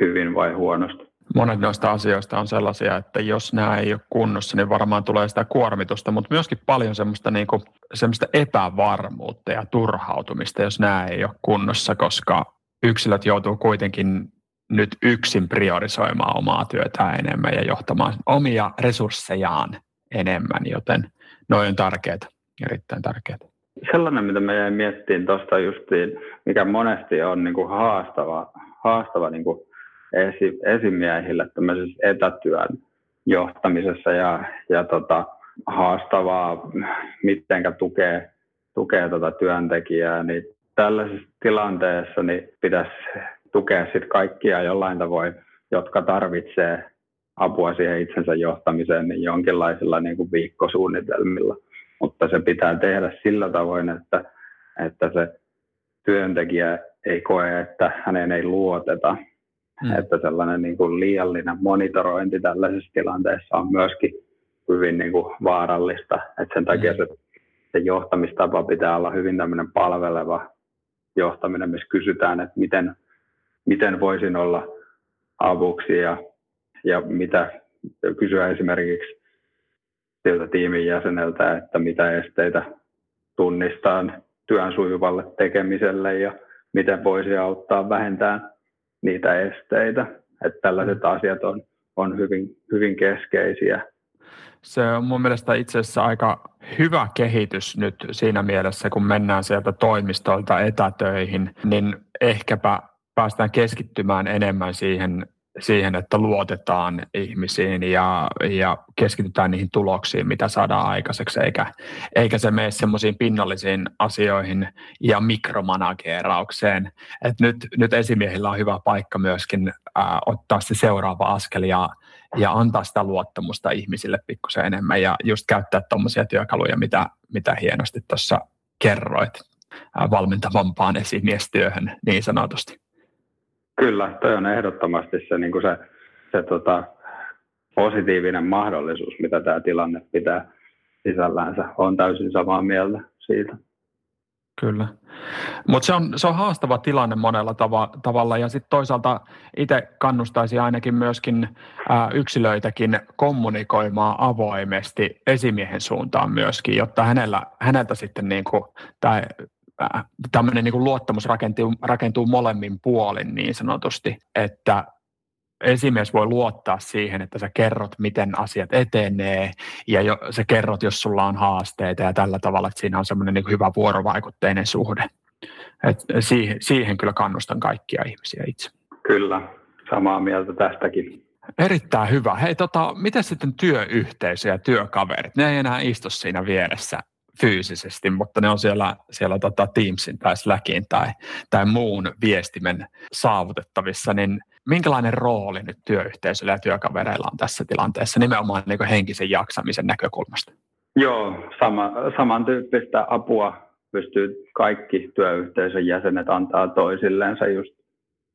hyvin vai huonosti. Monet noista asioista on sellaisia, että jos nämä ei ole kunnossa, niin varmaan tulee sitä kuormitusta, mutta myöskin paljon semmoista, niin kuin, semmoista epävarmuutta ja turhautumista, jos nämä ei ole kunnossa, koska yksilöt joutuu kuitenkin nyt yksin priorisoimaan omaa työtään enemmän ja johtamaan omia resurssejaan enemmän, joten noin on tärkeitä, erittäin tärkeitä. Sellainen, mitä me jäin miettimään tuosta justiin, mikä monesti on niin kuin haastava, haastava niin kuin esi, esimiehille tämmöisessä etätyön johtamisessa ja, ja tota, haastavaa, mitenkä tukee tukee tuota työntekijää, niin tällaisessa tilanteessa niin pitäisi tukea sit kaikkia jollain tavoin, jotka tarvitsee apua siihen itsensä johtamiseen niin jonkinlaisilla niin kuin viikkosuunnitelmilla. Mutta se pitää tehdä sillä tavoin, että, että se työntekijä ei koe, että hänen ei luoteta. Mm. Että sellainen niin kuin liiallinen monitorointi tällaisessa tilanteessa on myöskin hyvin niin kuin vaarallista. Että sen takia mm. se, se johtamistapa pitää olla hyvin tämmöinen palveleva johtaminen, missä kysytään, että miten, miten voisin olla avuksi ja, ja mitä kysyä esimerkiksi siltä tiimin jäseneltä, että mitä esteitä tunnistaa työn sujuvalle tekemiselle ja miten voisi auttaa vähentämään niitä esteitä. Että tällaiset mm. asiat on, on hyvin, hyvin keskeisiä. Se on mun mielestä itse asiassa aika hyvä kehitys nyt siinä mielessä, kun mennään sieltä toimistolta etätöihin, niin ehkäpä päästään keskittymään enemmän siihen siihen, että luotetaan ihmisiin ja, ja keskitytään niihin tuloksiin, mitä saadaan aikaiseksi, eikä, eikä se mene semmoisiin pinnallisiin asioihin ja mikromanageeraukseen. Et nyt, nyt esimiehillä on hyvä paikka myöskin ää, ottaa se seuraava askel ja, ja antaa sitä luottamusta ihmisille pikkusen enemmän ja just käyttää tuommoisia työkaluja, mitä, mitä hienosti tuossa kerroit ää, valmentavampaan esimiestyöhön niin sanotusti. Kyllä, toi on ehdottomasti se, niin kuin se, se tota, positiivinen mahdollisuus, mitä tämä tilanne pitää sisällänsä. on täysin samaa mieltä siitä. Kyllä. Mutta se on, se on haastava tilanne monella tava, tavalla ja sitten toisaalta itse kannustaisi ainakin myöskin ää, yksilöitäkin kommunikoimaan avoimesti esimiehen suuntaan myöskin, jotta hänellä, häneltä sitten niin kuin, tai tämmöinen niin luottamus rakentuu, rakentuu molemmin puolin niin sanotusti, että esimies voi luottaa siihen, että sä kerrot, miten asiat etenee ja jo, sä kerrot, jos sulla on haasteita ja tällä tavalla, että siinä on semmoinen niin hyvä vuorovaikutteinen suhde. Et siihen, siihen kyllä kannustan kaikkia ihmisiä itse. Kyllä, samaa mieltä tästäkin. Erittäin hyvä. Hei, tota, miten sitten työyhteisö ja työkaverit? Ne ei enää istu siinä vieressä fyysisesti, mutta ne on siellä, siellä tota Teamsin tai Slackin tai, tai muun viestimen saavutettavissa, niin minkälainen rooli nyt työyhteisöllä ja työkavereilla on tässä tilanteessa nimenomaan niin henkisen jaksamisen näkökulmasta? Joo, sama, samantyyppistä apua pystyy kaikki työyhteisön jäsenet antaa toisilleensa just,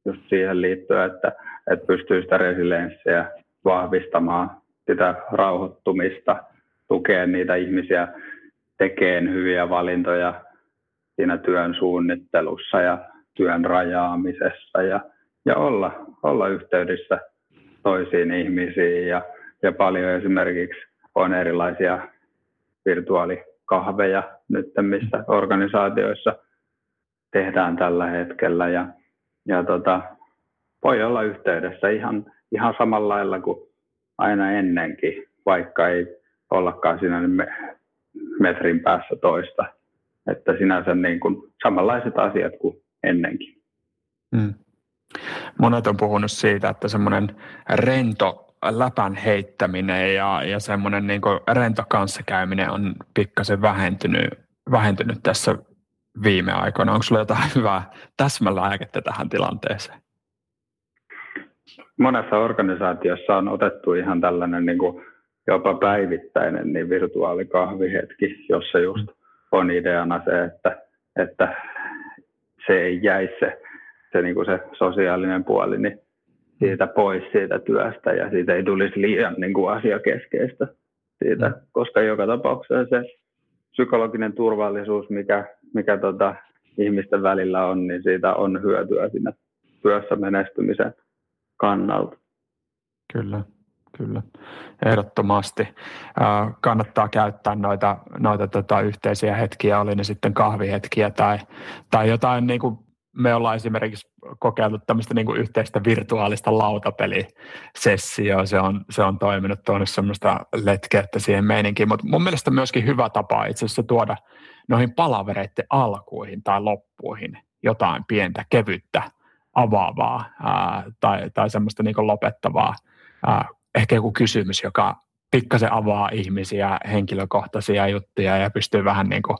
just siihen liittyen, että, että pystyy sitä resilienssiä vahvistamaan, sitä rauhoittumista, tukea niitä ihmisiä tekemään hyviä valintoja siinä työn suunnittelussa ja työn rajaamisessa ja, ja olla, olla yhteydessä toisiin ihmisiin. Ja, ja paljon esimerkiksi on erilaisia virtuaalikahveja nyt, missä organisaatioissa tehdään tällä hetkellä. Ja, ja tota, voi olla yhteydessä ihan, ihan samalla lailla kuin aina ennenkin, vaikka ei ollakaan siinä metrin päässä toista. Että sinänsä niin kuin samanlaiset asiat kuin ennenkin. Mm. Monet on puhunut siitä, että semmoinen rento läpän heittäminen ja, ja semmoinen niin rento kanssakäyminen on pikkasen vähentynyt, vähentynyt tässä viime aikoina. Onko sinulla jotain hyvää täsmälääkettä tähän tilanteeseen? Monessa organisaatiossa on otettu ihan tällainen niin kuin jopa päivittäinen niin virtuaalikahvihetki, jossa just on ideana se, että, että se ei jäisi se, se, niin kuin se sosiaalinen puoli niin siitä pois siitä työstä ja siitä ei tulisi liian niin kuin asiakeskeistä siitä, koska joka tapauksessa se psykologinen turvallisuus, mikä, mikä tota, ihmisten välillä on, niin siitä on hyötyä siinä työssä menestymisen kannalta. Kyllä kyllä, ehdottomasti. kannattaa käyttää noita, noita tota, yhteisiä hetkiä, oli ne sitten kahvihetkiä tai, tai jotain niin kuin me ollaan esimerkiksi kokeiltu tämmöistä niin kuin yhteistä virtuaalista lautapelisessioa. Se on, se on toiminut tuonne semmoista letkeyttä siihen meininkiin, mutta mun mielestä myöskin hyvä tapa itse asiassa tuoda noihin palavereiden alkuihin tai loppuihin jotain pientä, kevyttä, avaavaa ää, tai, tai semmoista niin kuin lopettavaa ää, ehkä joku kysymys, joka pikkasen avaa ihmisiä, henkilökohtaisia juttuja ja pystyy vähän niin kuin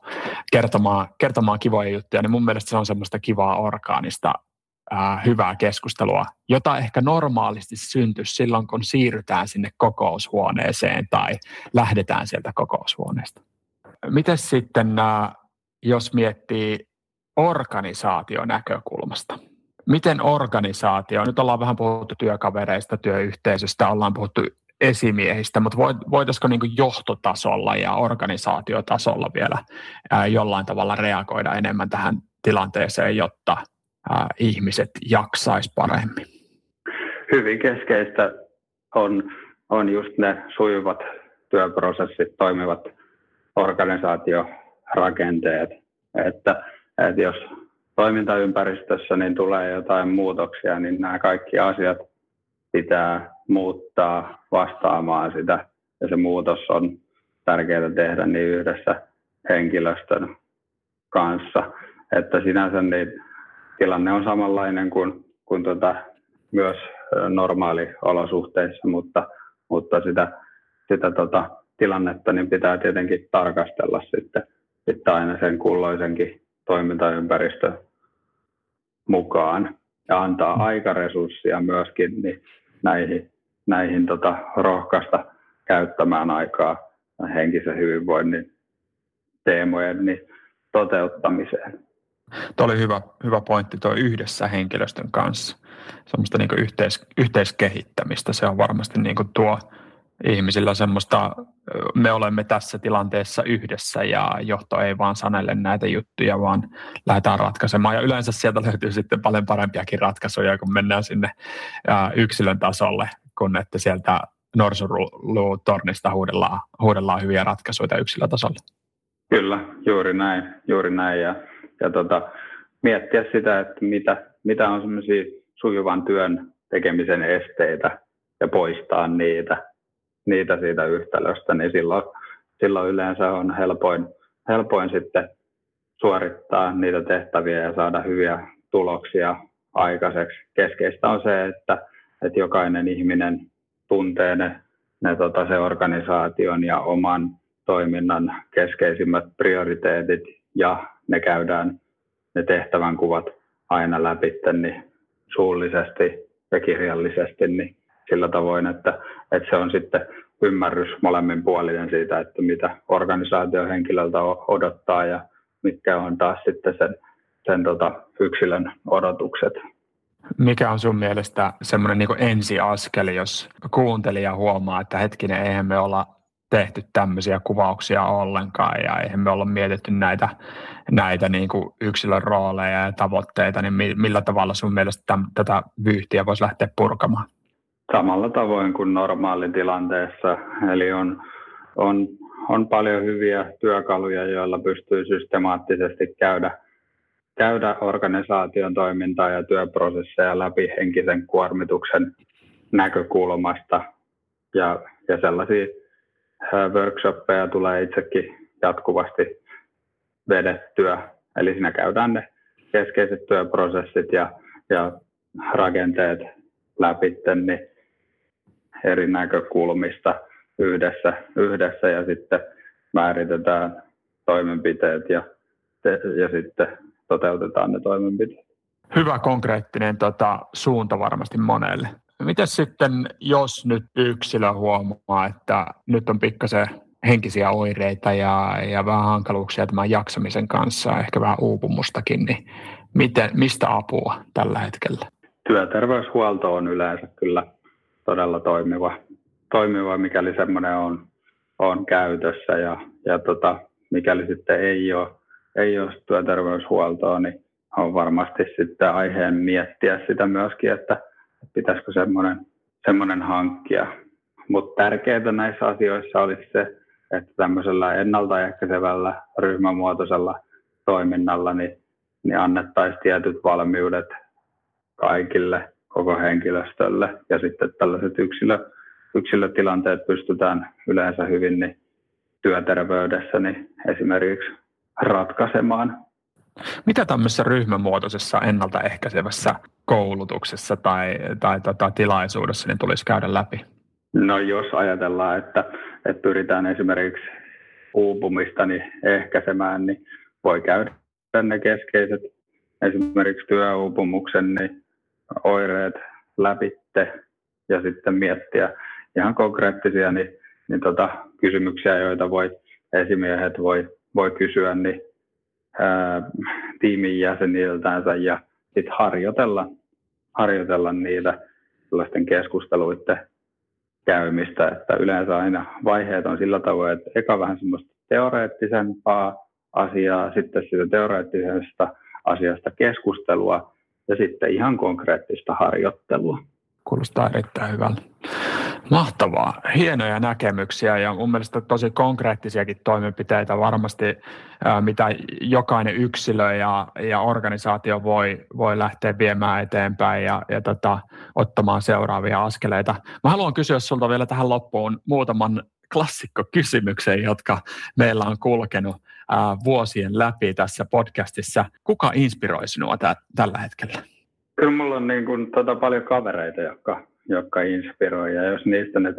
kertomaan, kertomaan kivoja juttuja, niin mun mielestä se on semmoista kivaa orgaanista ää, hyvää keskustelua, jota ehkä normaalisti syntyisi silloin, kun siirrytään sinne kokoushuoneeseen tai lähdetään sieltä kokoushuoneesta. Miten sitten, jos miettii organisaation näkökulmasta? Miten organisaatio, nyt ollaan vähän puhuttu työkavereista, työyhteisöstä, ollaan puhuttu esimiehistä, mutta voitaisiko niin johtotasolla ja organisaatiotasolla vielä ää, jollain tavalla reagoida enemmän tähän tilanteeseen, jotta ää, ihmiset jaksaisi paremmin? Hyvin keskeistä on, on just ne sujuvat työprosessit, toimivat organisaatiorakenteet, että, että jos toimintaympäristössä niin tulee jotain muutoksia, niin nämä kaikki asiat pitää muuttaa vastaamaan sitä. Ja se muutos on tärkeää tehdä niin yhdessä henkilöstön kanssa. Että sinänsä niin tilanne on samanlainen kuin, kuin tuota, myös normaaliolosuhteissa, mutta, mutta sitä, sitä tota, tilannetta niin pitää tietenkin tarkastella sitten, sitten aina sen kulloisenkin toimintaympäristön mukaan ja antaa aikaresurssia myöskin niin näihin, näihin tota, rohkaista käyttämään aikaa henkisen hyvinvoinnin teemojen niin toteuttamiseen. Tuo oli hyvä, hyvä pointti tuo yhdessä henkilöstön kanssa. Semmoista niin yhteis, yhteiskehittämistä. Se on varmasti niin tuo ihmisillä semmoista, me olemme tässä tilanteessa yhdessä ja johto ei vaan sanelle näitä juttuja, vaan lähdetään ratkaisemaan. Ja yleensä sieltä löytyy sitten paljon parempiakin ratkaisuja, kun mennään sinne yksilön tasolle, kun että sieltä norsulutornista huudellaan, huudellaan hyviä ratkaisuja yksilötasolla. Kyllä, juuri näin. Juuri näin. Ja, ja tota, miettiä sitä, että mitä, mitä on semmoisia sujuvan työn tekemisen esteitä ja poistaa niitä niitä siitä yhtälöstä, niin silloin, silloin yleensä on helpoin, helpoin sitten suorittaa niitä tehtäviä ja saada hyviä tuloksia aikaiseksi. Keskeistä on se, että, että jokainen ihminen tuntee ne, ne tota, se organisaation ja oman toiminnan keskeisimmät prioriteetit ja ne käydään ne tehtävän kuvat aina läpi niin suullisesti ja kirjallisesti, niin sillä tavoin, että, että se on sitten ymmärrys molemmin puolinen siitä, että mitä organisaatiohenkilöltä odottaa ja mitkä on taas sitten sen, sen tota yksilön odotukset. Mikä on sun mielestä semmoinen niin ensiaskel, jos kuuntelija huomaa, että hetkinen, eihän me olla tehty tämmöisiä kuvauksia ollenkaan ja eihän me olla mietitty näitä, näitä niin kuin yksilön rooleja ja tavoitteita, niin millä tavalla sun mielestä täm, tätä vyyhtiä voisi lähteä purkamaan? Samalla tavoin kuin normaalitilanteessa. Eli on, on, on paljon hyviä työkaluja, joilla pystyy systemaattisesti käydä, käydä organisaation toimintaa ja työprosesseja läpi henkisen kuormituksen näkökulmasta. Ja, ja sellaisia workshoppeja tulee itsekin jatkuvasti vedettyä. Eli siinä käydään ne keskeiset työprosessit ja, ja rakenteet läpi, niin eri näkökulmista yhdessä, yhdessä ja sitten määritetään toimenpiteet ja, ja sitten toteutetaan ne toimenpiteet. Hyvä konkreettinen tota, suunta varmasti monelle. Miten sitten, jos nyt yksilö huomaa, että nyt on pikkasen henkisiä oireita ja, ja vähän hankaluuksia tämän jaksamisen kanssa, ehkä vähän uupumustakin, niin miten, mistä apua tällä hetkellä? Työterveyshuolto on yleensä kyllä todella toimiva, toimiva mikäli semmoinen on, on käytössä ja, ja tota, mikäli sitten ei ole, ei ole työterveyshuoltoa, niin on varmasti sitten aiheen miettiä sitä myöskin, että pitäisikö semmoinen, semmoinen hankkia. Mutta tärkeää näissä asioissa olisi se, että tämmöisellä ennaltaehkäisevällä ryhmämuotoisella toiminnalla niin, niin annettaisiin tietyt valmiudet kaikille koko henkilöstölle. Ja sitten tällaiset yksilö, yksilötilanteet pystytään yleensä hyvin niin työterveydessä niin esimerkiksi ratkaisemaan. Mitä tämmöisessä ryhmämuotoisessa ennaltaehkäisevässä koulutuksessa tai, tai tota, tilaisuudessa niin tulisi käydä läpi? No jos ajatellaan, että, että pyritään esimerkiksi uupumista niin ehkäisemään, niin voi käydä ne keskeiset esimerkiksi työuupumuksen niin oireet läpitte ja sitten miettiä ihan konkreettisia niin, niin tota, kysymyksiä, joita voi esimiehet voi, voi kysyä niin, ää, tiimin jäseniltänsä ja sitten harjoitella, harjoitella niitä sellaisten keskusteluiden käymistä, että yleensä aina vaiheet on sillä tavoin, että eka vähän semmoista teoreettisempaa asiaa, sitten siitä teoreettisesta asiasta keskustelua ja sitten ihan konkreettista harjoittelua. Kuulostaa erittäin hyvältä. Mahtavaa. Hienoja näkemyksiä ja mun mielestä tosi konkreettisiakin toimenpiteitä varmasti, mitä jokainen yksilö ja, ja organisaatio voi, voi lähteä viemään eteenpäin ja, ja tota, ottamaan seuraavia askeleita. Mä haluan kysyä sulta vielä tähän loppuun muutaman klassikkokysymyksen, jotka meillä on kulkenut vuosien läpi tässä podcastissa. Kuka inspiroi sinua tä- tällä hetkellä? Kyllä mulla on niin kuin, tota, paljon kavereita, jotka jotka inspiroi. Ja jos niistä nyt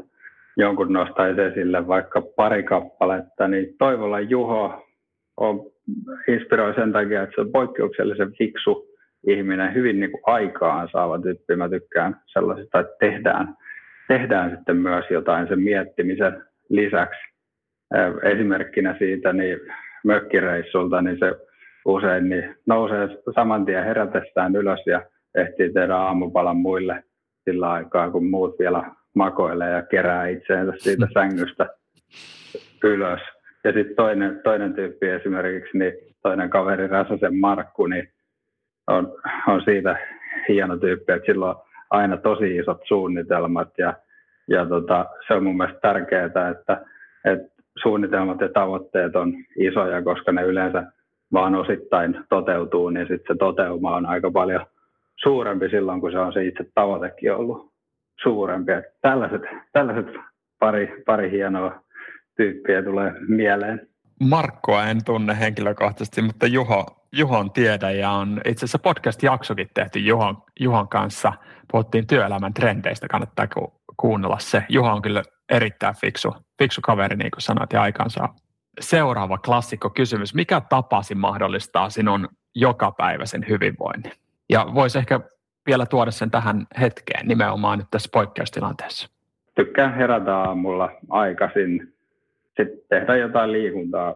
jonkun nostaisi esille vaikka pari kappaletta, niin Toivolla Juho on, inspiroi sen takia, että se on poikkeuksellisen fiksu ihminen, hyvin niin kuin aikaan saava tyyppi. Mä tykkään sellaisesta, että tehdään, tehdään sitten myös jotain sen miettimisen lisäksi. Esimerkkinä siitä niin mökkireissulta, niin se usein niin nousee saman tien herätestään ylös ja ehtii tehdä aamupalan muille sillä aikaa, kun muut vielä makoilee ja kerää itseensä siitä sängystä ylös. Ja sitten toinen, toinen tyyppi esimerkiksi, niin toinen kaveri Räsäsen Markku, niin on, on siitä hieno tyyppi, että sillä on aina tosi isot suunnitelmat ja, ja tota, se on mun mielestä tärkeää, että, että suunnitelmat ja tavoitteet on isoja, koska ne yleensä vaan osittain toteutuu, niin sitten se toteuma on aika paljon suurempi silloin, kun se on se itse tavoitekin ollut suurempi. Tällaiset, tällaiset pari, pari hienoa tyyppiä tulee mieleen. Markkoa en tunne henkilökohtaisesti, mutta Juho, Juhon tiedän ja on itse asiassa podcast-jaksokin tehty Juhon, Juhon kanssa. Puhuttiin työelämän trendeistä, kannattaa kuunnella se. Juho on kyllä erittäin fiksu, fiksu kaveri, niin kuin sanoit, ja aikansa. Seuraava klassikko kysymys. Mikä tapasi mahdollistaa sinun jokapäiväisen hyvinvoinnin? Ja voisi ehkä vielä tuoda sen tähän hetkeen nimenomaan nyt tässä poikkeustilanteessa. Tykkään herätä aamulla aikaisin, sitten tehdä jotain liikuntaa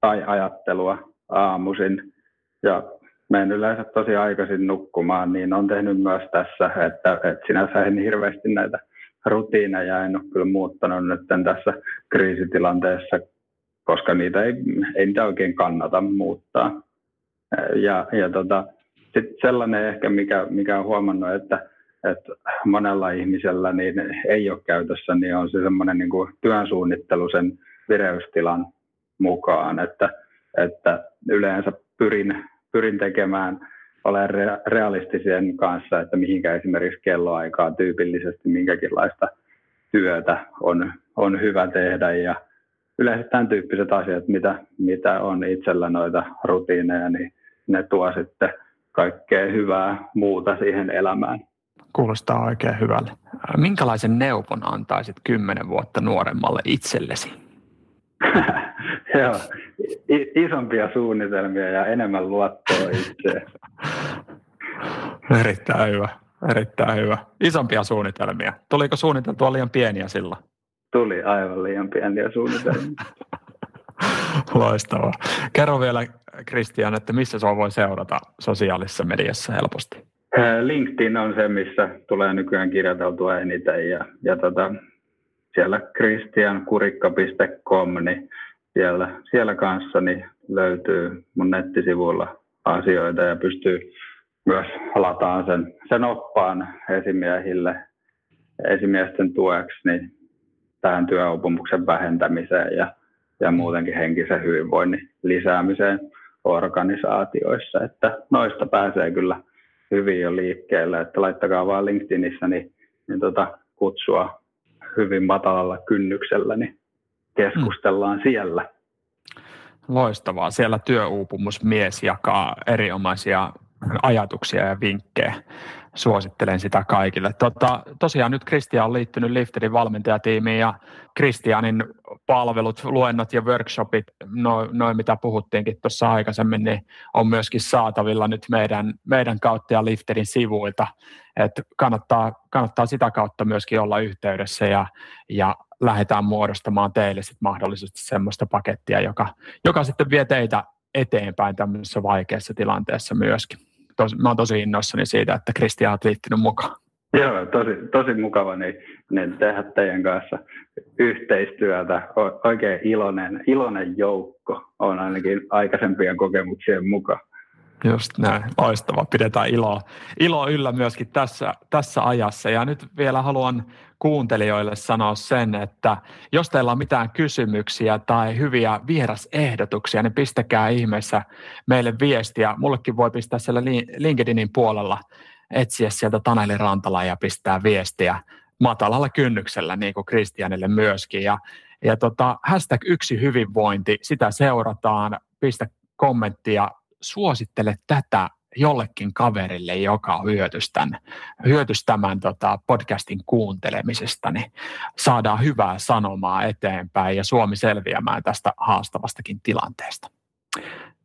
tai ajattelua aamuisin ja menen yleensä tosi aikaisin nukkumaan, niin on tehnyt myös tässä, että, että sinänsä en hirveästi näitä rutiineja en ole kyllä muuttanut nyt tässä kriisitilanteessa, koska niitä ei, ei niitä oikein kannata muuttaa. Ja, ja tota, sitten sellainen ehkä, mikä, mikä on huomannut, että, että monella ihmisellä niin ei ole käytössä, niin on se semmoinen niin kuin työn suunnittelu sen vireystilan mukaan, että, että yleensä pyrin, pyrin tekemään, olen realistisen kanssa, että mihinkä esimerkiksi kelloaikaa tyypillisesti minkäkinlaista työtä on, on hyvä tehdä ja yleensä tämän tyyppiset asiat, mitä, mitä on itsellä noita rutiineja, niin ne tuo sitten kaikkea hyvää muuta siihen elämään. Kuulostaa oikein hyvälle. Minkälaisen neuvon antaisit kymmenen vuotta nuoremmalle itsellesi? Joo, isompia suunnitelmia ja enemmän luottoa itseen. Erittäin hyvä, erittäin hyvä. Isompia suunnitelmia. Tuliko suunniteltua liian pieniä silloin? Tuli aivan liian pieniä suunnitelmia. Loistavaa. Kerro vielä Kristian, että missä sinua voi seurata sosiaalisessa mediassa helposti? LinkedIn on se, missä tulee nykyään kirjoiteltua eniten ja, ja tota, siellä kristiankurikka.com, niin siellä, siellä kanssa niin löytyy mun nettisivuilla asioita ja pystyy myös lataan sen, sen oppaan esimiehille, esimiesten tueksi niin tähän työopumuksen vähentämiseen ja, ja muutenkin henkisen hyvinvoinnin lisäämiseen organisaatioissa, että noista pääsee kyllä hyvin jo liikkeelle, että laittakaa vaan LinkedInissä niin, niin tota, kutsua hyvin matalalla kynnyksellä, niin keskustellaan mm. siellä. Loistavaa. Siellä työuupumusmies jakaa erinomaisia ajatuksia ja vinkkejä suosittelen sitä kaikille. Tota, tosiaan nyt Kristian on liittynyt Lifterin valmentajatiimiin ja Kristianin palvelut, luennot ja workshopit, noin no, mitä puhuttiinkin tuossa aikaisemmin, niin on myöskin saatavilla nyt meidän, meidän kautta ja Lifterin sivuilta. Et kannattaa, kannattaa sitä kautta myöskin olla yhteydessä ja, ja lähdetään muodostamaan teille sit mahdollisesti semmoista pakettia, joka, joka sitten vie teitä eteenpäin tämmöisessä vaikeassa tilanteessa myöskin. Tos, mä oon tosi innoissani siitä, että Kristian on liittynyt mukaan. Joo, tosi, tosi mukava niin, niin tehdä teidän kanssa yhteistyötä. O, oikein iloinen, iloinen joukko on ainakin aikaisempien kokemuksien mukaan. Just näin, loistava. Pidetään iloa, ilo yllä myöskin tässä, tässä ajassa. Ja nyt vielä haluan kuuntelijoille sanoa sen, että jos teillä on mitään kysymyksiä tai hyviä vierasehdotuksia, niin pistäkää ihmeessä meille viestiä. Mullekin voi pistää siellä LinkedInin puolella etsiä sieltä Taneli Rantala ja pistää viestiä matalalla kynnyksellä, niin kuin Kristianille myöskin. Ja, ja tota, hashtag yksi hyvinvointi, sitä seurataan, pistä kommenttia, suosittele tätä jollekin kaverille, joka hyötyisi tämän, hyötyisi tämän tota, podcastin kuuntelemisesta, niin saadaan hyvää sanomaa eteenpäin ja Suomi selviämään tästä haastavastakin tilanteesta.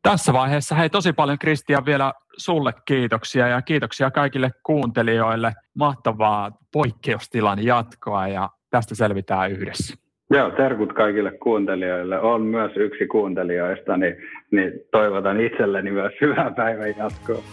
Tässä vaiheessa hei tosi paljon Kristian vielä sulle kiitoksia ja kiitoksia kaikille kuuntelijoille. Mahtavaa poikkeustilan jatkoa ja tästä selvitään yhdessä. Joo, terkut kaikille kuuntelijoille. Olen myös yksi kuuntelijoista, niin, niin toivotan itselleni myös hyvää päivän jatkoa.